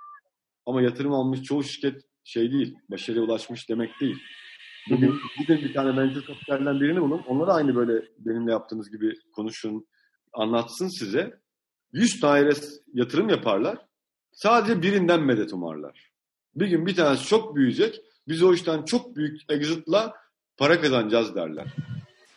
Ama yatırım almış çoğu şirket şey değil, başarıya ulaşmış demek değil. Bugün gidin bir tane venture kapitalden birini bulun. Onlar da aynı böyle benimle yaptığınız gibi konuşun, anlatsın size. 100 tane yatırım yaparlar. Sadece birinden medet umarlar. Bir gün bir tanesi çok büyüyecek. Biz o işten çok büyük exit'la para kazanacağız derler.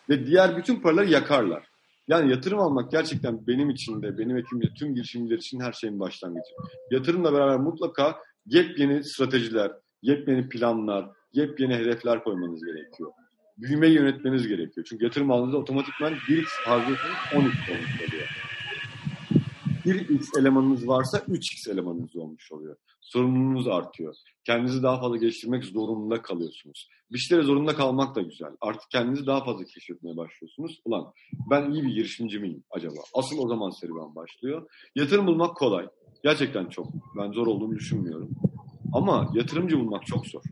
Ve diğer bütün paraları yakarlar. Yani yatırım almak gerçekten benim için de, benim ekibimde, tüm girişimciler için her şeyin başlangıcı. Yatırımla beraber mutlaka yepyeni stratejiler, yepyeni planlar, yepyeni hedefler koymanız gerekiyor. Büyümeyi yönetmeniz gerekiyor. Çünkü yatırım aldığınızda otomatikman 1x harcıyorsanız 10x olmuş oluyor. 1x elemanınız varsa 3x elemanınız olmuş oluyor. Sorumluluğunuz artıyor. Kendinizi daha fazla geliştirmek zorunda kalıyorsunuz. Bir şeylere zorunda kalmak da güzel. Artık kendinizi daha fazla keşfetmeye başlıyorsunuz. Ulan ben iyi bir girişimci miyim acaba? Asıl o zaman serüven başlıyor. Yatırım bulmak kolay. Gerçekten çok. Ben zor olduğunu düşünmüyorum. Ama yatırımcı bulmak çok zor.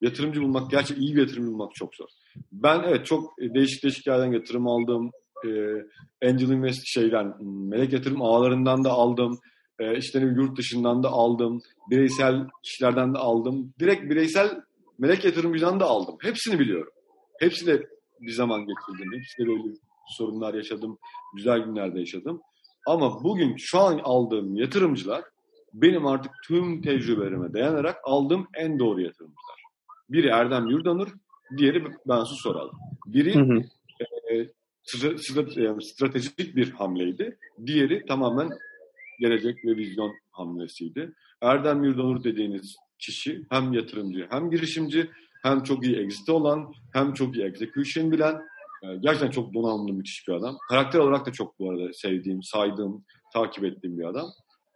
Yatırımcı bulmak, gerçekten iyi bir yatırımcı bulmak çok zor. Ben evet çok değişik değişik yerden yatırım aldım. Ee, Angel Invest şeyden, melek yatırım ağlarından da aldım. Ee, işte yurt dışından da aldım. Bireysel kişilerden de aldım. Direkt bireysel melek yatırımcıdan da aldım. Hepsini biliyorum. Hepsiyle bir zaman geçirdim. Hepsiyle böyle sorunlar yaşadım. Güzel günlerde yaşadım. Ama bugün şu an aldığım yatırımcılar benim artık tüm tecrübelerime dayanarak aldığım en doğru yatırımcılar. Biri Erdem Yurdanur, diğeri Bensu Soral. Biri Hı hı. e, stratejik bir hamleydi. Diğeri tamamen gelecek ve vizyon hamlesiydi. Erdem Yurdanur dediğiniz kişi hem yatırımcı hem girişimci hem çok iyi exit olan hem çok iyi execution bilen e, gerçekten çok donanımlı müthiş bir adam. Karakter olarak da çok bu arada sevdiğim, saydığım, takip ettiğim bir adam.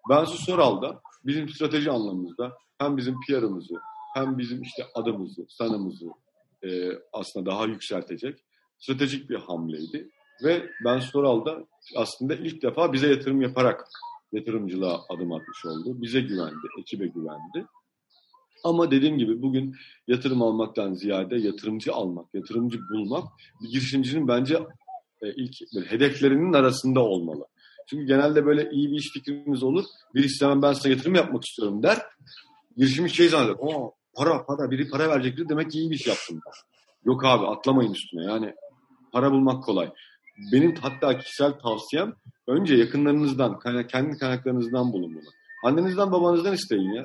Bensu Soral da bizim strateji anlamımızda hem bizim PR'ımızı hem bizim işte adımızı, sanımızı e, aslında daha yükseltecek stratejik bir hamleydi. Ve Ben Soral da aslında ilk defa bize yatırım yaparak yatırımcılığa adım atmış oldu. Bize güvendi, ekibe güvendi. Ama dediğim gibi bugün yatırım almaktan ziyade yatırımcı almak, yatırımcı bulmak bir girişimcinin bence e, ilk hedeflerinin arasında olmalı. Çünkü genelde böyle iyi bir iş fikrimiz olur. Bir istemem ben size yatırım yapmak istiyorum der. Girişimci şey zanneder. O para para biri para verecektir demek ki iyi bir iş yaptım. Yok abi atlamayın üstüne yani para bulmak kolay. Benim hatta kişisel tavsiyem önce yakınlarınızdan, kendi kaynaklarınızdan bulun bunu. Annenizden babanızdan isteyin ya.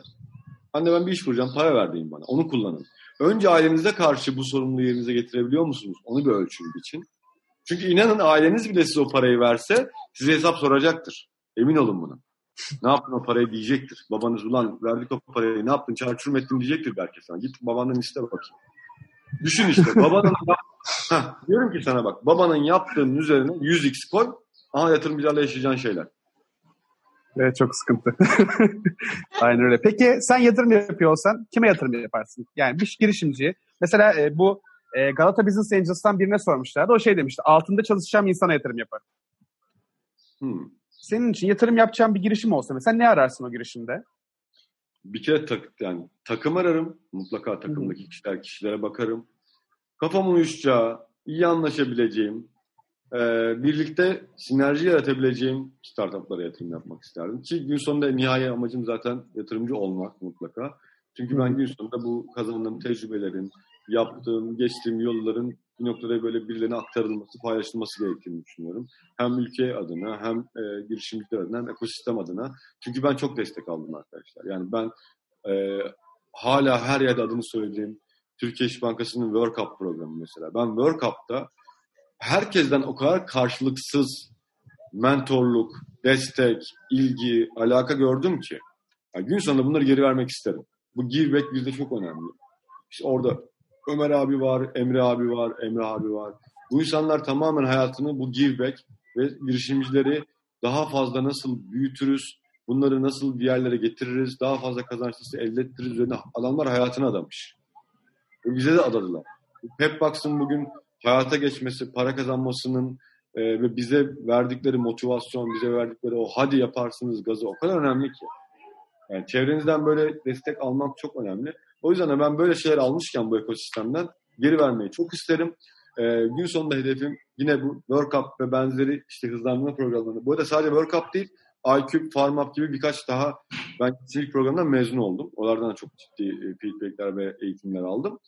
Anne ben bir iş kuracağım para ver bana. Onu kullanın. Önce ailenize karşı bu sorumluluğu yerinize getirebiliyor musunuz? Onu bir ölçün için. Çünkü inanın aileniz bile size o parayı verse size hesap soracaktır. Emin olun buna. Ne yaptın o parayı diyecektir. Babanız ulan verdik o parayı ne yaptın çarçur ettin diyecektir belki sana. Git babandan iste bakayım. Düşün işte babanın Heh, diyorum ki sana bak babanın yaptığının üzerine 100x koy. Aha yatırımcılarla yaşayacağın şeyler. Evet çok sıkıntı. Aynen öyle. Peki sen yatırım yapıyor olsan kime yatırım yaparsın? Yani bir girişimci. Mesela e, bu e, Galata Business Angels'tan birine sormuşlardı. O şey demişti. Altında çalışacağım insana yatırım yapar. Hmm. Senin için yatırım yapacağın bir girişim olsa mesela ne ararsın o girişimde? Bir kere tak, yani takım ararım. Mutlaka takımdaki kişiler kişilere bakarım. Kafamın uyuşacağı, iyi anlaşabileceğim, e, birlikte sinerji yaratabileceğim startuplara yatırım yapmak isterdim. Ki gün sonunda nihai amacım zaten yatırımcı olmak mutlaka. Çünkü ben gün sonunda bu kazandığım tecrübelerin, yaptığım, geçtiğim yolların bir noktada böyle birilerine aktarılması, paylaşılması gerektiğini düşünüyorum. Hem ülke adına, hem e, girişimciler adına, hem ekosistem adına. Çünkü ben çok destek aldım arkadaşlar. Yani ben e, hala her yerde adını söylediğim Türkiye İş Bankası'nın World Cup programı mesela. Ben World Cup'ta herkesten o kadar karşılıksız mentorluk, destek, ilgi, alaka gördüm ki. Yani gün sonunda bunları geri vermek isterim. Bu give back bizde çok önemli. İşte orada Ömer abi var, Emre abi var, Emre abi var. Bu insanlar tamamen hayatını bu give back ve girişimcileri daha fazla nasıl büyütürüz, bunları nasıl bir yerlere getiririz, daha fazla kazançlısı elde ettiririz üzerine adamlar hayatını adamış. Ve bize de adadılar. Pepbox'ın bugün hayata geçmesi, para kazanmasının e, ve bize verdikleri motivasyon, bize verdikleri o hadi yaparsınız gazı o kadar önemli ki. Yani çevrenizden böyle destek almak çok önemli. O yüzden de ben böyle şeyler almışken bu ekosistemden geri vermeyi çok isterim. E, gün sonunda hedefim yine bu World Cup ve benzeri işte hızlandırma programlarını. Bu arada sadece World Cup değil, iCube, FarmUp gibi birkaç daha ben ilk programdan mezun oldum. Onlardan da çok ciddi e, feedbackler ve eğitimler aldım.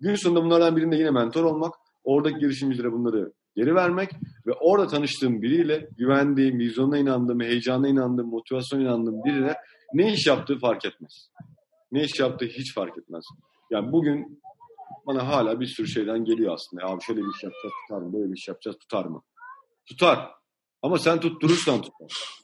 Gün sonunda bunlardan birinde yine mentor olmak, oradaki girişimcilere bunları geri vermek ve orada tanıştığım biriyle güvendiğim, vizyonuna inandığım, heyecanına inandığım, motivasyona inandığım biriyle ne iş yaptığı fark etmez. Ne iş yaptığı hiç fark etmez. Yani bugün bana hala bir sürü şeyden geliyor aslında. Abi şöyle bir iş yapacağız tutar mı? Böyle bir iş yapacağız tutar mı? Tutar. Ama sen tutturursan tutar.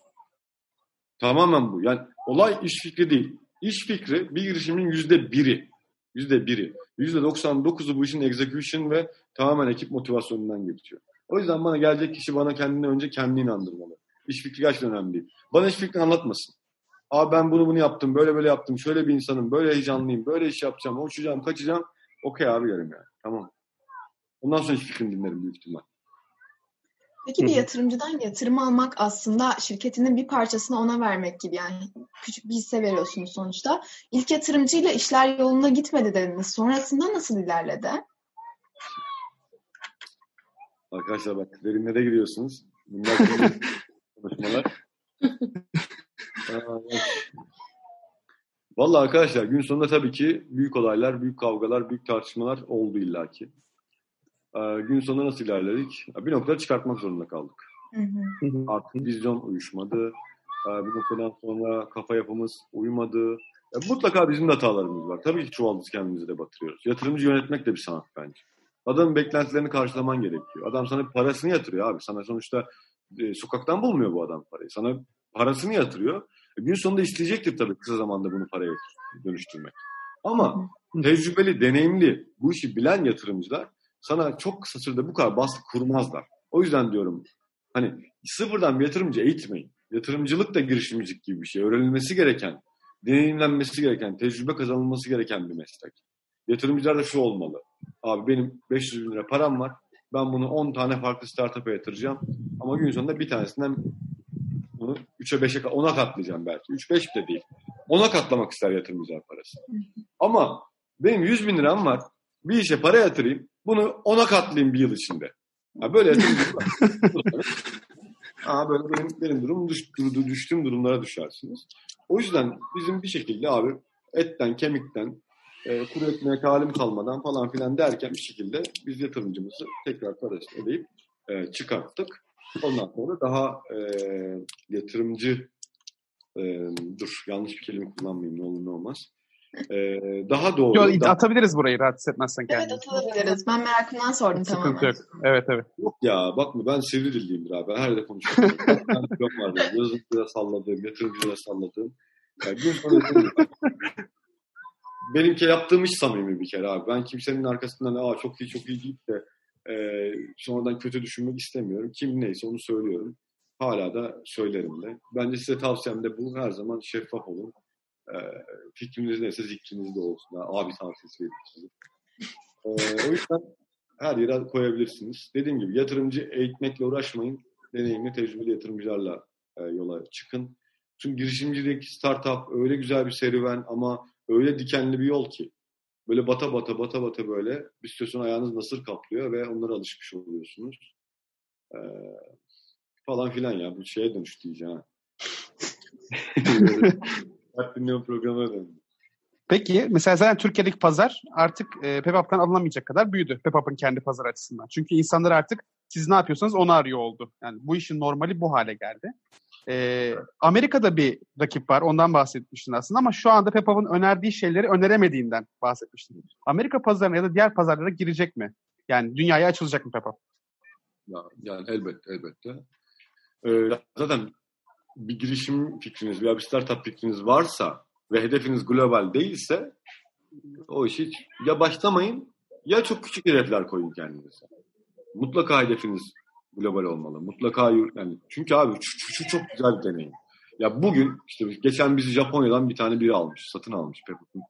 Tamamen bu. Yani olay iş fikri değil. İş fikri bir girişimin yüzde biri. Yüzde biri. Yüzde 99'u bu işin execution ve tamamen ekip motivasyonundan geçiyor. O yüzden bana gelecek kişi bana kendini önce kendini inandırmalı. İş fikri gerçekten önemli değil. Bana iş fikri anlatmasın. Abi ben bunu bunu yaptım, böyle böyle yaptım, şöyle bir insanım, böyle heyecanlıyım, böyle iş yapacağım, uçacağım, kaçacağım. Okey abi derim yani. Tamam. Ondan sonra iş fikrini dinlerim büyük ihtimal. Peki bir yatırımcıdan yatırım almak aslında şirketinin bir parçasını ona vermek gibi yani küçük bir hisse veriyorsunuz sonuçta. İlk yatırımcıyla işler yolunda gitmedi dediniz. Sonrasında nasıl ilerledi? Arkadaşlar bak derinlere giriyorsunuz. Bunlar konuşmalar. Vallahi arkadaşlar gün sonunda tabii ki büyük olaylar, büyük kavgalar, büyük tartışmalar oldu illaki. Ee, gün sonunda nasıl ilerledik? Bir noktada çıkartmak zorunda kaldık. Hı hı. Artık vizyon uyuşmadı. Ee, bir noktadan sonra kafa yapımız uymadı. Mutlaka bizim de hatalarımız var. Tabii ki çuvaldız kendimizi de batırıyoruz. Yatırımcı yönetmek de bir sanat bence. Adamın beklentilerini karşılaman gerekiyor. Adam sana parasını yatırıyor abi. Sana sonuçta e, sokaktan bulmuyor bu adam parayı. Sana parasını yatırıyor. E, gün sonunda isteyecektir tabii kısa zamanda bunu paraya dönüştürmek. Ama tecrübeli, deneyimli, bu işi bilen yatırımcılar sana çok kısa sürede bu kadar baskı kurmazlar. O yüzden diyorum hani sıfırdan bir yatırımcı eğitmeyin. Yatırımcılık da girişimcilik gibi bir şey. Öğrenilmesi gereken, deneyimlenmesi gereken, tecrübe kazanılması gereken bir meslek. Yatırımcılar da şu olmalı. Abi benim 500 bin lira param var. Ben bunu 10 tane farklı startup'a yatıracağım. Ama gün sonunda bir tanesinden bunu 3'e 5'e 10'a katlayacağım belki. 3-5 de değil. 10'a katlamak ister yatırımcılar parası. Ama benim 100 bin liram var. Bir işe para yatırayım. Bunu 10'a katlayayım bir yıl içinde. Ha böyle. Aa böyle benim, benim durum düş, düştüğüm durumlara düşersiniz. O yüzden bizim bir şekilde abi etten, kemikten, e, kuru ekmeğe halim kalmadan falan filan derken bir şekilde biz yatırımcımızı tekrar parasını ödeyip e, çıkarttık. Ondan sonra daha e, yatırımcı e, dur yanlış bir kelime kullanmayayım ne olur ne olmaz. E, daha doğru. Yo, daha... Atabiliriz burayı rahat hissetmezsen kendini. Evet atabiliriz. Ben merakımdan sordum Sıkıntı tamamen. yok. Evet evet. Yok ya bakma ben sivri dilliyimdir abi. Her yerde konuşuyorum. ben çok vardı. Yazıcıya salladığım, yatırımcıya salladığım. Yani sonunda benimki yaptığım iş samimi bir kere abi. Ben kimsenin arkasından Aa, çok iyi çok iyi deyip de e, sonradan kötü düşünmek istemiyorum. Kim neyse onu söylüyorum. Hala da söylerim de. Bence size tavsiyem de bu. Her zaman şeffaf olun. E, fikriniz neyse zikriniz de olsun. Yani abi tavsiyesi vereyim size. E, o yüzden her yere koyabilirsiniz. Dediğim gibi yatırımcı eğitmekle uğraşmayın. Deneyimli, tecrübeli yatırımcılarla e, yola çıkın. Çünkü girişimcilik, startup öyle güzel bir serüven ama öyle dikenli bir yol ki. Böyle bata bata bata bata böyle bir süre sonra ayağınız nasır kaplıyor ve onlara alışmış oluyorsunuz. Ee, falan filan ya. Bu şeye dönüştü iyice ha. Hep dinleme programına döndü. Peki mesela zaten Türkiye'deki pazar artık e, Pepap'tan alınamayacak kadar büyüdü. Pepap'ın kendi pazar açısından. Çünkü insanlar artık siz ne yapıyorsanız onu arıyor oldu. Yani bu işin normali bu hale geldi. E, Amerika'da bir rakip var. Ondan bahsetmiştin aslında ama şu anda Pepap'ın önerdiği şeyleri öneremediğinden bahsetmiştin. Amerika pazarına ya da diğer pazarlara girecek mi? Yani dünyaya açılacak mı Pepap? Ya, yani elbette elbette. Ee, zaten bir girişim fikriniz veya bir startup fikriniz varsa ve hedefiniz global değilse o işi ya başlamayın ya çok küçük hedefler koyun kendinize. Mutlaka hedefiniz global olmalı. Mutlaka yani çünkü abi şu, şu çok güzel bir deneyim. Ya bugün işte geçen bizi Japonya'dan bir tane biri almış, satın almış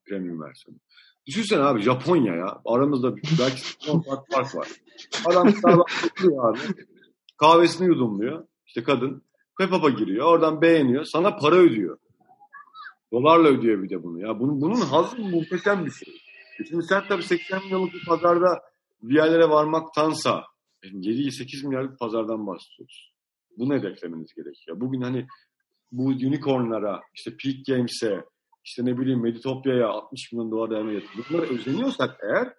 premium versiyonu. Düşünsene abi Japonya ya. Aramızda belki 10 saat fark var. Adam Starbucks'a abi. Kahvesini yudumluyor. İşte kadın. Pepap'a giriyor. Oradan beğeniyor. Sana para ödüyor. Dolarla ödüyor bir de bunu. Ya bunun, bunun hazı muhteşem bir şey. E şimdi sen tabii 80 milyonluk bir pazarda bir yerlere varmaktansa 7-8 milyarlık pazardan bahsediyoruz. Bunu hedeflemeniz gerekiyor. Bugün hani bu unicornlara, işte Peak Games'e, işte ne bileyim Meditopya'ya 60 milyon dolar değerine yatırım. Bunlara özeniyorsak eğer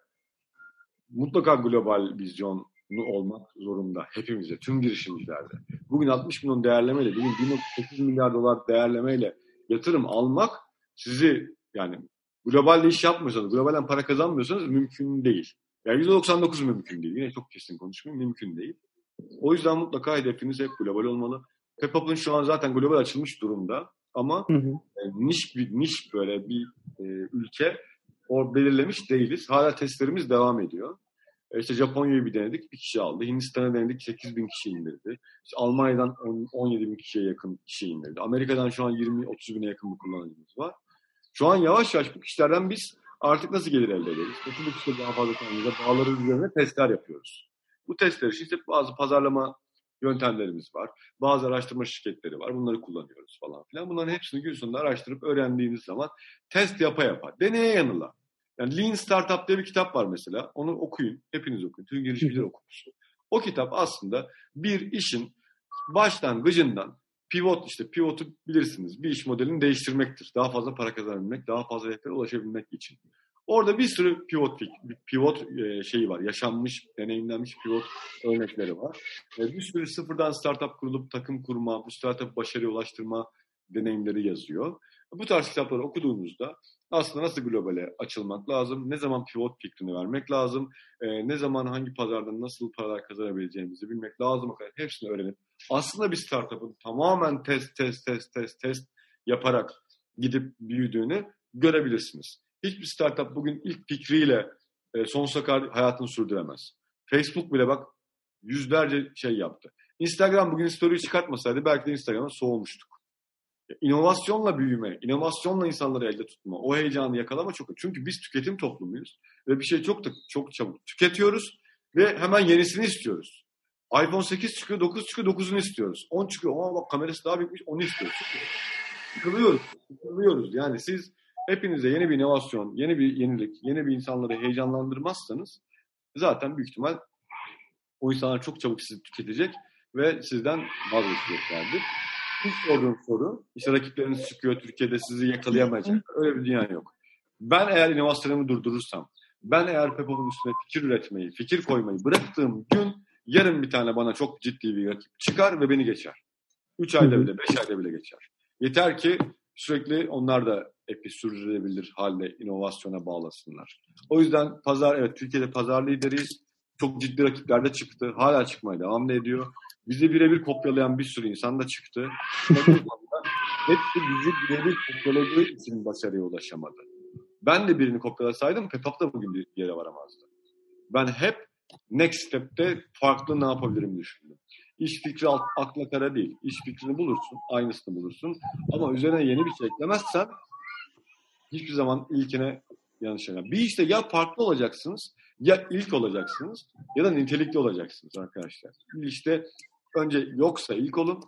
mutlaka global vizyonlu olmak zorunda hepimizde, tüm girişimcilerde. Bugün 60 milyon değerlemeyle, bugün 1.8 milyar dolar değerlemeyle yatırım almak sizi yani globalde iş yapmıyorsanız, globalden para kazanmıyorsanız mümkün değil. Yani %99 mümkün değil. Yine çok kesin konuşmayayım, mümkün değil. O yüzden mutlaka hedefiniz hep global olmalı. Pepup'un şu an zaten global açılmış durumda. Ama hı hı. E, niş bir niş böyle bir e, ülke o belirlemiş değiliz. Hala testlerimiz devam ediyor. İşte Japonya'yı bir denedik, bir kişi aldı. Hindistan'a denedik, 8 bin kişi indirdi. İşte Almanya'dan 10, 17 bin kişiye yakın kişi indirdi. Amerika'dan şu an 20-30 bine yakın bir kullanıcımız var. Şu an yavaş yavaş bu kişilerden biz artık nasıl gelir elde ederiz? Nasıl bu kişileri daha fazla tanımıyla bağları üzerine testler yapıyoruz. Bu testler için işte bazı pazarlama yöntemlerimiz var. Bazı araştırma şirketleri var. Bunları kullanıyoruz falan filan. Bunların hepsini gün sonunda araştırıp öğrendiğiniz zaman test yapa yapa, deneye yanıla. Yani Lean Startup diye bir kitap var mesela. Onu okuyun. Hepiniz okuyun. Tüm girişimciler okumuş. O kitap aslında bir işin başlangıcından pivot işte pivotu bilirsiniz. Bir iş modelini değiştirmektir. Daha fazla para kazanabilmek, daha fazla hedeflere ulaşabilmek için. Orada bir sürü pivot pivot e, şeyi var. Yaşanmış, deneyimlenmiş pivot örnekleri var. Bir sürü sıfırdan startup kurulup takım kurma, bu startup başarıya ulaştırma deneyimleri yazıyor. Bu tarz kitapları okuduğunuzda aslında nasıl globale açılmak lazım, ne zaman pivot fikrini vermek lazım, e, ne zaman hangi pazardan nasıl paralar kazanabileceğimizi bilmek lazım. Hepsini öğrenip aslında bir startup'ın tamamen test, test, test, test, test yaparak gidip büyüdüğünü görebilirsiniz. Hiçbir startup bugün ilk fikriyle e, sonsuza kadar hayatını sürdüremez. Facebook bile bak yüzlerce şey yaptı. Instagram bugün story çıkartmasaydı belki de Instagram'a soğumuştuk. İnovasyonla büyüme, inovasyonla insanları elde tutma, o heyecanı yakalama çok. Çünkü biz tüketim toplumuyuz ve bir şey çok da çok çabuk tüketiyoruz ve hemen yenisini istiyoruz. iPhone 8 çıkıyor, 9 çıkıyor, 9'unu istiyoruz. 10 çıkıyor, ama bak kamerası daha büyükmüş, onu istiyoruz. Sıkılıyoruz, sıkılıyoruz. Yani siz hepinize yeni bir inovasyon, yeni bir yenilik, yeni bir insanları heyecanlandırmazsanız zaten büyük ihtimal o insanlar çok çabuk sizi tüketecek ve sizden vazgeçeceklerdir. İlk sorduğum soru, işte rakipleriniz çıkıyor Türkiye'de sizi yakalayamayacak. Öyle bir dünya yok. Ben eğer inovasyonumu durdurursam, ben eğer Pepop'un üstüne fikir üretmeyi, fikir koymayı bıraktığım gün yarın bir tane bana çok ciddi bir rakip çıkar ve beni geçer. Üç ayda bile, beş ayda bile geçer. Yeter ki sürekli onlar da epi sürdürülebilir halde inovasyona bağlasınlar. O yüzden pazar, evet Türkiye'de pazar lideriyiz. Çok ciddi rakipler de çıktı. Hala çıkmaya devam ediyor. Bizi birebir kopyalayan bir sürü insan da çıktı. Hepsi bizi birebir kopyaladığı için başarıya ulaşamadı. Ben de birini kopyalasaydım Pepap da bugün bir yere varamazdı. Ben hep next step'te farklı ne yapabilirim düşündüm. İş fikri akla kara değil. İş fikrini bulursun, aynısını bulursun. Ama üzerine yeni bir şey eklemezsen hiçbir zaman ilkine yanlış şeyler. Bir işte ya farklı olacaksınız Ya ilk olacaksınız ya da nitelikli olacaksınız arkadaşlar. İşte önce yoksa ilk olun,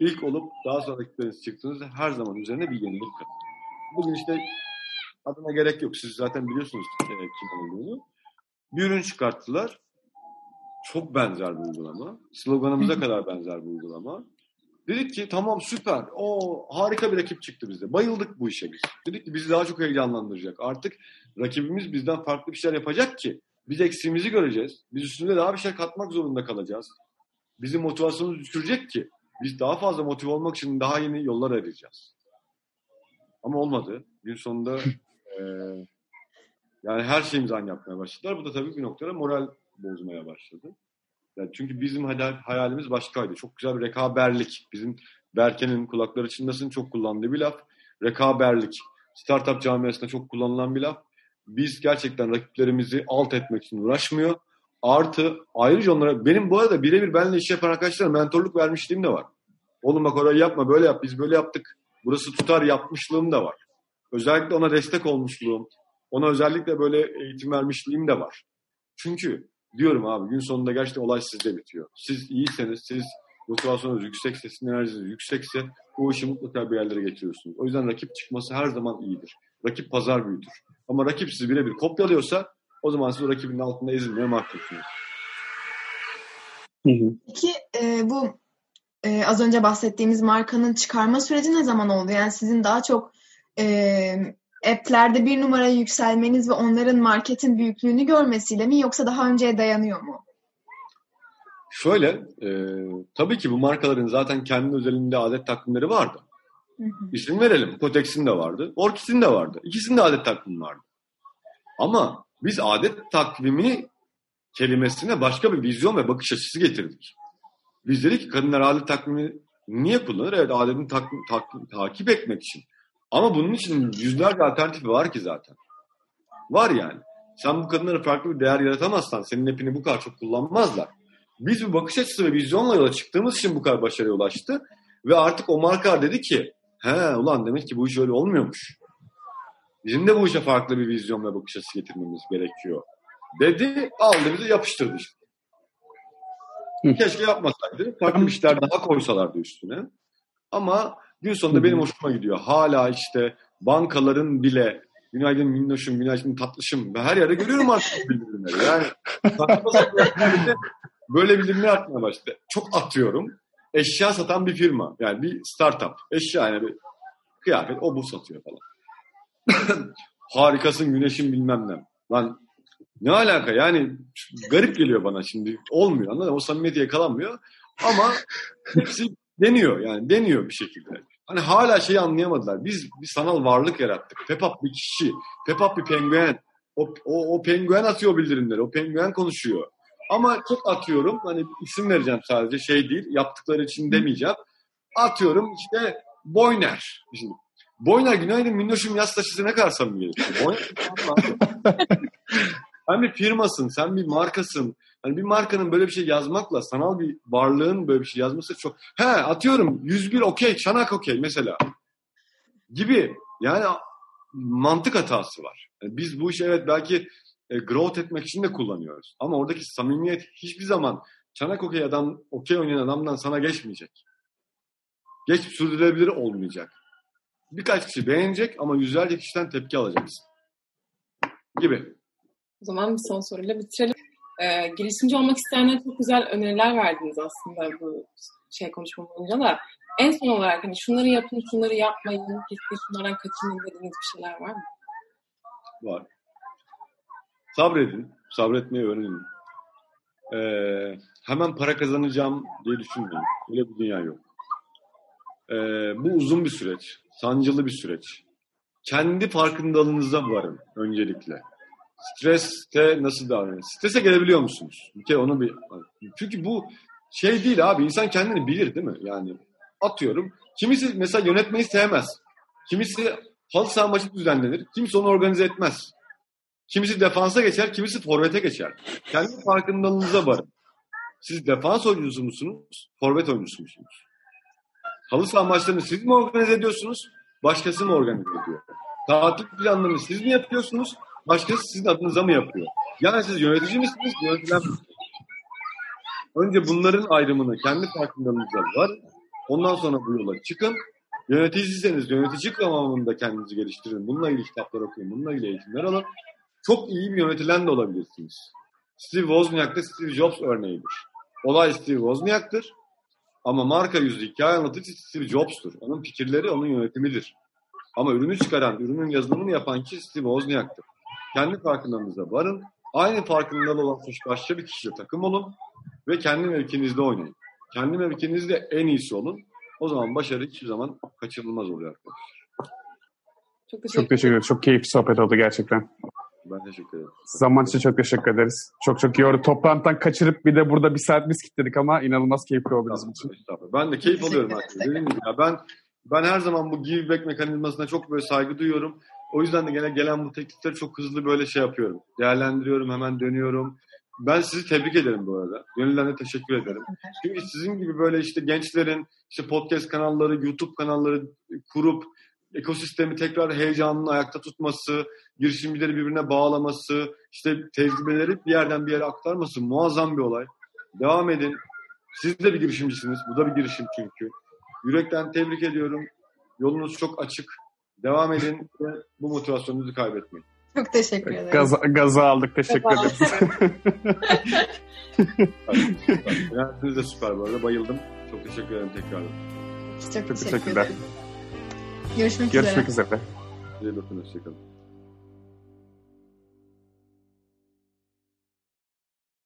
ilk olup daha sonra rakipleriniz çıktığınızda her zaman üzerine bir yenilik katın. Bugün işte adına gerek yok. Siz zaten biliyorsunuz e, kim olduğunu. Bir ürün çıkarttılar. Çok benzer bir uygulama. Sloganımıza kadar benzer bir uygulama. Dedik ki tamam süper. O harika bir rakip çıktı bize. Bayıldık bu işe biz. Dedik ki bizi daha çok heyecanlandıracak. Artık rakibimiz bizden farklı bir şeyler yapacak ki biz eksiğimizi göreceğiz. Biz üstünde daha bir şey katmak zorunda kalacağız. Bizim motivasyonumuzu düşürecek ki biz daha fazla motive olmak için daha yeni yollar arayacağız. Ama olmadı. Gün sonunda e, yani her şeyimizi aynı yapmaya başladılar. Bu da tabii bir noktada moral bozmaya başladı. Yani çünkü bizim hayalimiz başkaydı. Çok güzel bir rekaberlik. Bizim Berke'nin kulakları çınlasın çok kullandığı bir laf. Rekaberlik. Startup camiasında çok kullanılan bir laf. Biz gerçekten rakiplerimizi alt etmek için uğraşmıyor. Artı ayrıca onlara benim bu arada birebir benimle iş yapan arkadaşlara mentorluk vermişliğim de var. Oğlum bak orayı yapma böyle yap biz böyle yaptık. Burası tutar yapmışlığım da var. Özellikle ona destek olmuşluğum. Ona özellikle böyle eğitim vermişliğim de var. Çünkü diyorum abi gün sonunda gerçekten olay sizde bitiyor. Siz iyiyseniz, siz motivasyonunuz yüksekse, sizin enerjiniz yüksekse bu işi mutlaka bir yerlere getiriyorsunuz. O yüzden rakip çıkması her zaman iyidir. Rakip pazar büyütür. Ama rakip sizi birebir kopyalıyorsa o zaman siz o rakibin altında ezilmeye mahkumsunuz. Peki e, bu e, az önce bahsettiğimiz markanın çıkarma süreci ne zaman oldu? Yani sizin daha çok e, app'lerde bir numaraya yükselmeniz ve onların marketin büyüklüğünü görmesiyle mi yoksa daha önceye dayanıyor mu? Şöyle, e, tabii ki bu markaların zaten kendi özelinde adet takvimleri vardı. Hı hı. İsim verelim. Kotex'in de vardı. Orkis'in de vardı. İkisinin de adet takvimi vardı. Ama biz adet takvimi kelimesine başka bir vizyon ve bakış açısı getirdik. Biz dedik ki kadınlar adet takvimi niye kullanır? Evet adetini tak, tak, takip etmek için. Ama bunun için yüzlerce alternatifi var ki zaten. Var yani. Sen bu kadınlara farklı bir değer yaratamazsan senin app'ini bu kadar çok kullanmazlar. Biz bir bakış açısı ve vizyonla yola çıktığımız için bu kadar başarıya ulaştı. Ve artık o markalar dedi ki he ulan demek ki bu iş öyle olmuyormuş. Bizim de bu işe farklı bir vizyon ve bakış açısı getirmemiz gerekiyor. Dedi aldı bizi yapıştırdı işte. Keşke yapmasaydı. Farklı işler daha koysalardı üstüne. Ama Gün sonunda benim hoşuma gidiyor. Hala işte bankaların bile günaydın minnoşum, günaydın tatlışım ve her yerde görüyorum artık bildirimleri. Yani böyle bildirimler atmaya başladı. Çok atıyorum. Eşya satan bir firma. Yani bir startup. Eşya yani bir kıyafet o bu satıyor falan. Harikasın güneşin bilmem ne. Lan ne alaka yani garip geliyor bana şimdi. Olmuyor anladın mı? O samimiyeti yakalanmıyor. Ama hepsi deniyor yani deniyor bir şekilde. Hani hala şeyi anlayamadılar. Biz bir sanal varlık yarattık. Pepap bir kişi. Pepap bir penguen. O, o, o penguen atıyor bildirimleri. O penguen konuşuyor. Ama çok atıyorum. Hani isim vereceğim sadece şey değil. Yaptıkları için demeyeceğim. Atıyorum işte Boyner. Şimdi, Boyner günaydın minnoşum yaz taşısı ne kadar samimi Boyner Sen bir firmasın, sen bir markasın. Hani bir markanın böyle bir şey yazmakla sanal bir varlığın böyle bir şey yazması çok... He atıyorum 101 okey, çanak okey mesela. Gibi. Yani mantık hatası var. Yani biz bu işi evet belki e, growth etmek için de kullanıyoruz. Ama oradaki samimiyet hiçbir zaman çanak okey adam, okey oynayan adamdan sana geçmeyecek. Geç sürdürülebilir olmayacak. Birkaç kişi beğenecek ama yüzlerce kişiden tepki alacaksın. Gibi. O zaman bir son soruyla bitirelim. Ee, girişimci olmak isteyenlere çok güzel öneriler verdiniz aslında bu şey konuşma boyunca da. En son olarak hani şunları yapın, şunları yapmayın, kesinlikle şunlardan kaçının dediğiniz bir şeyler var mı? Var. Sabredin. Sabretmeyi öğrenin. Ee, hemen para kazanacağım diye düşünmeyin. Öyle bir dünya yok. Ee, bu uzun bir süreç. Sancılı bir süreç. Kendi farkındalığınıza varın öncelikle. Streste nasıl davranıyor? Strese gelebiliyor musunuz? Bir kere onu bir... Çünkü bu şey değil abi. İnsan kendini bilir değil mi? Yani atıyorum. Kimisi mesela yönetmeyi sevmez. Kimisi halı saha maçı düzenlenir. Kimisi onu organize etmez. Kimisi defansa geçer, kimisi forvete geçer. Kendi farkındalığınıza varın. Siz defans oyuncusu musunuz? Forvet oyuncusu musunuz? Halı saha maçlarını siz mi organize ediyorsunuz? Başkası mı organize ediyor? Tatil planlarını siz mi yapıyorsunuz? başkası sizin adınıza mı yapıyor? Yani siz yönetici misiniz, yönetilen? Önce bunların ayrımını kendi farkındalığınıza var. Ondan sonra bu yola çıkın. Yöneticiyseniz yönetici kıvamında kendinizi geliştirin. Bununla ilgili kitaplar okuyun. Bununla ilgili eğitimler alın. Çok iyi bir yönetilen de olabilirsiniz. Steve Wozniak da Steve Jobs örneğidir. Olay Steve Wozniak'tır. Ama marka yüzü hikaye anlatıcı Steve Jobs'tur. Onun fikirleri onun yönetimidir. Ama ürünü çıkaran, ürünün yazılımını yapan kişi Steve Wozniak'tır. Kendi farkındalığınıza varın. Aynı farkındalığı olan başka bir kişiyle takım olun ve kendi mevkinizde oynayın. Kendi mevkinizde en iyisi olun. O zaman başarı hiçbir zaman kaçınılmaz oluyor arkadaşlar. Çok teşekkür, Çok teşekkür ederim. Çok keyifli sohbet oldu gerçekten. Ben teşekkür ederim. Zaman için çok teşekkür ederiz. Çok çok iyi oldu. Toplantıdan kaçırıp bir de burada bir saat biz kilitledik ama inanılmaz keyifli oldu bizim için. Ben de keyif alıyorum artık. Dediğim gibi ya ben ben her zaman bu give back mekanizmasına çok böyle saygı duyuyorum. O yüzden de gene gelen bu teklifleri çok hızlı böyle şey yapıyorum. Değerlendiriyorum, hemen dönüyorum. Ben sizi tebrik ederim bu arada. Gönülden de teşekkür ederim. Çünkü sizin gibi böyle işte gençlerin işte podcast kanalları, YouTube kanalları kurup ekosistemi tekrar heyecanını ayakta tutması, girişimcileri birbirine bağlaması, işte tecrübeleri bir yerden bir yere aktarması muazzam bir olay. Devam edin. Siz de bir girişimcisiniz. Bu da bir girişim çünkü. Yürekten tebrik ediyorum. Yolunuz çok açık. Devam edin ve bu motivasyonunuzu kaybetmeyin. Çok teşekkür ederim. Gaza, gaza aldık. Teşekkür Gaza ederiz. Yönetiniz de süper bu arada. Bayıldım. Çok teşekkür ederim tekrar. Çok, Çok teşekkür teşekkürler. ederim. Görüşmek, üzere. Görüşmek üzere. Size bakın. Hoşçakalın.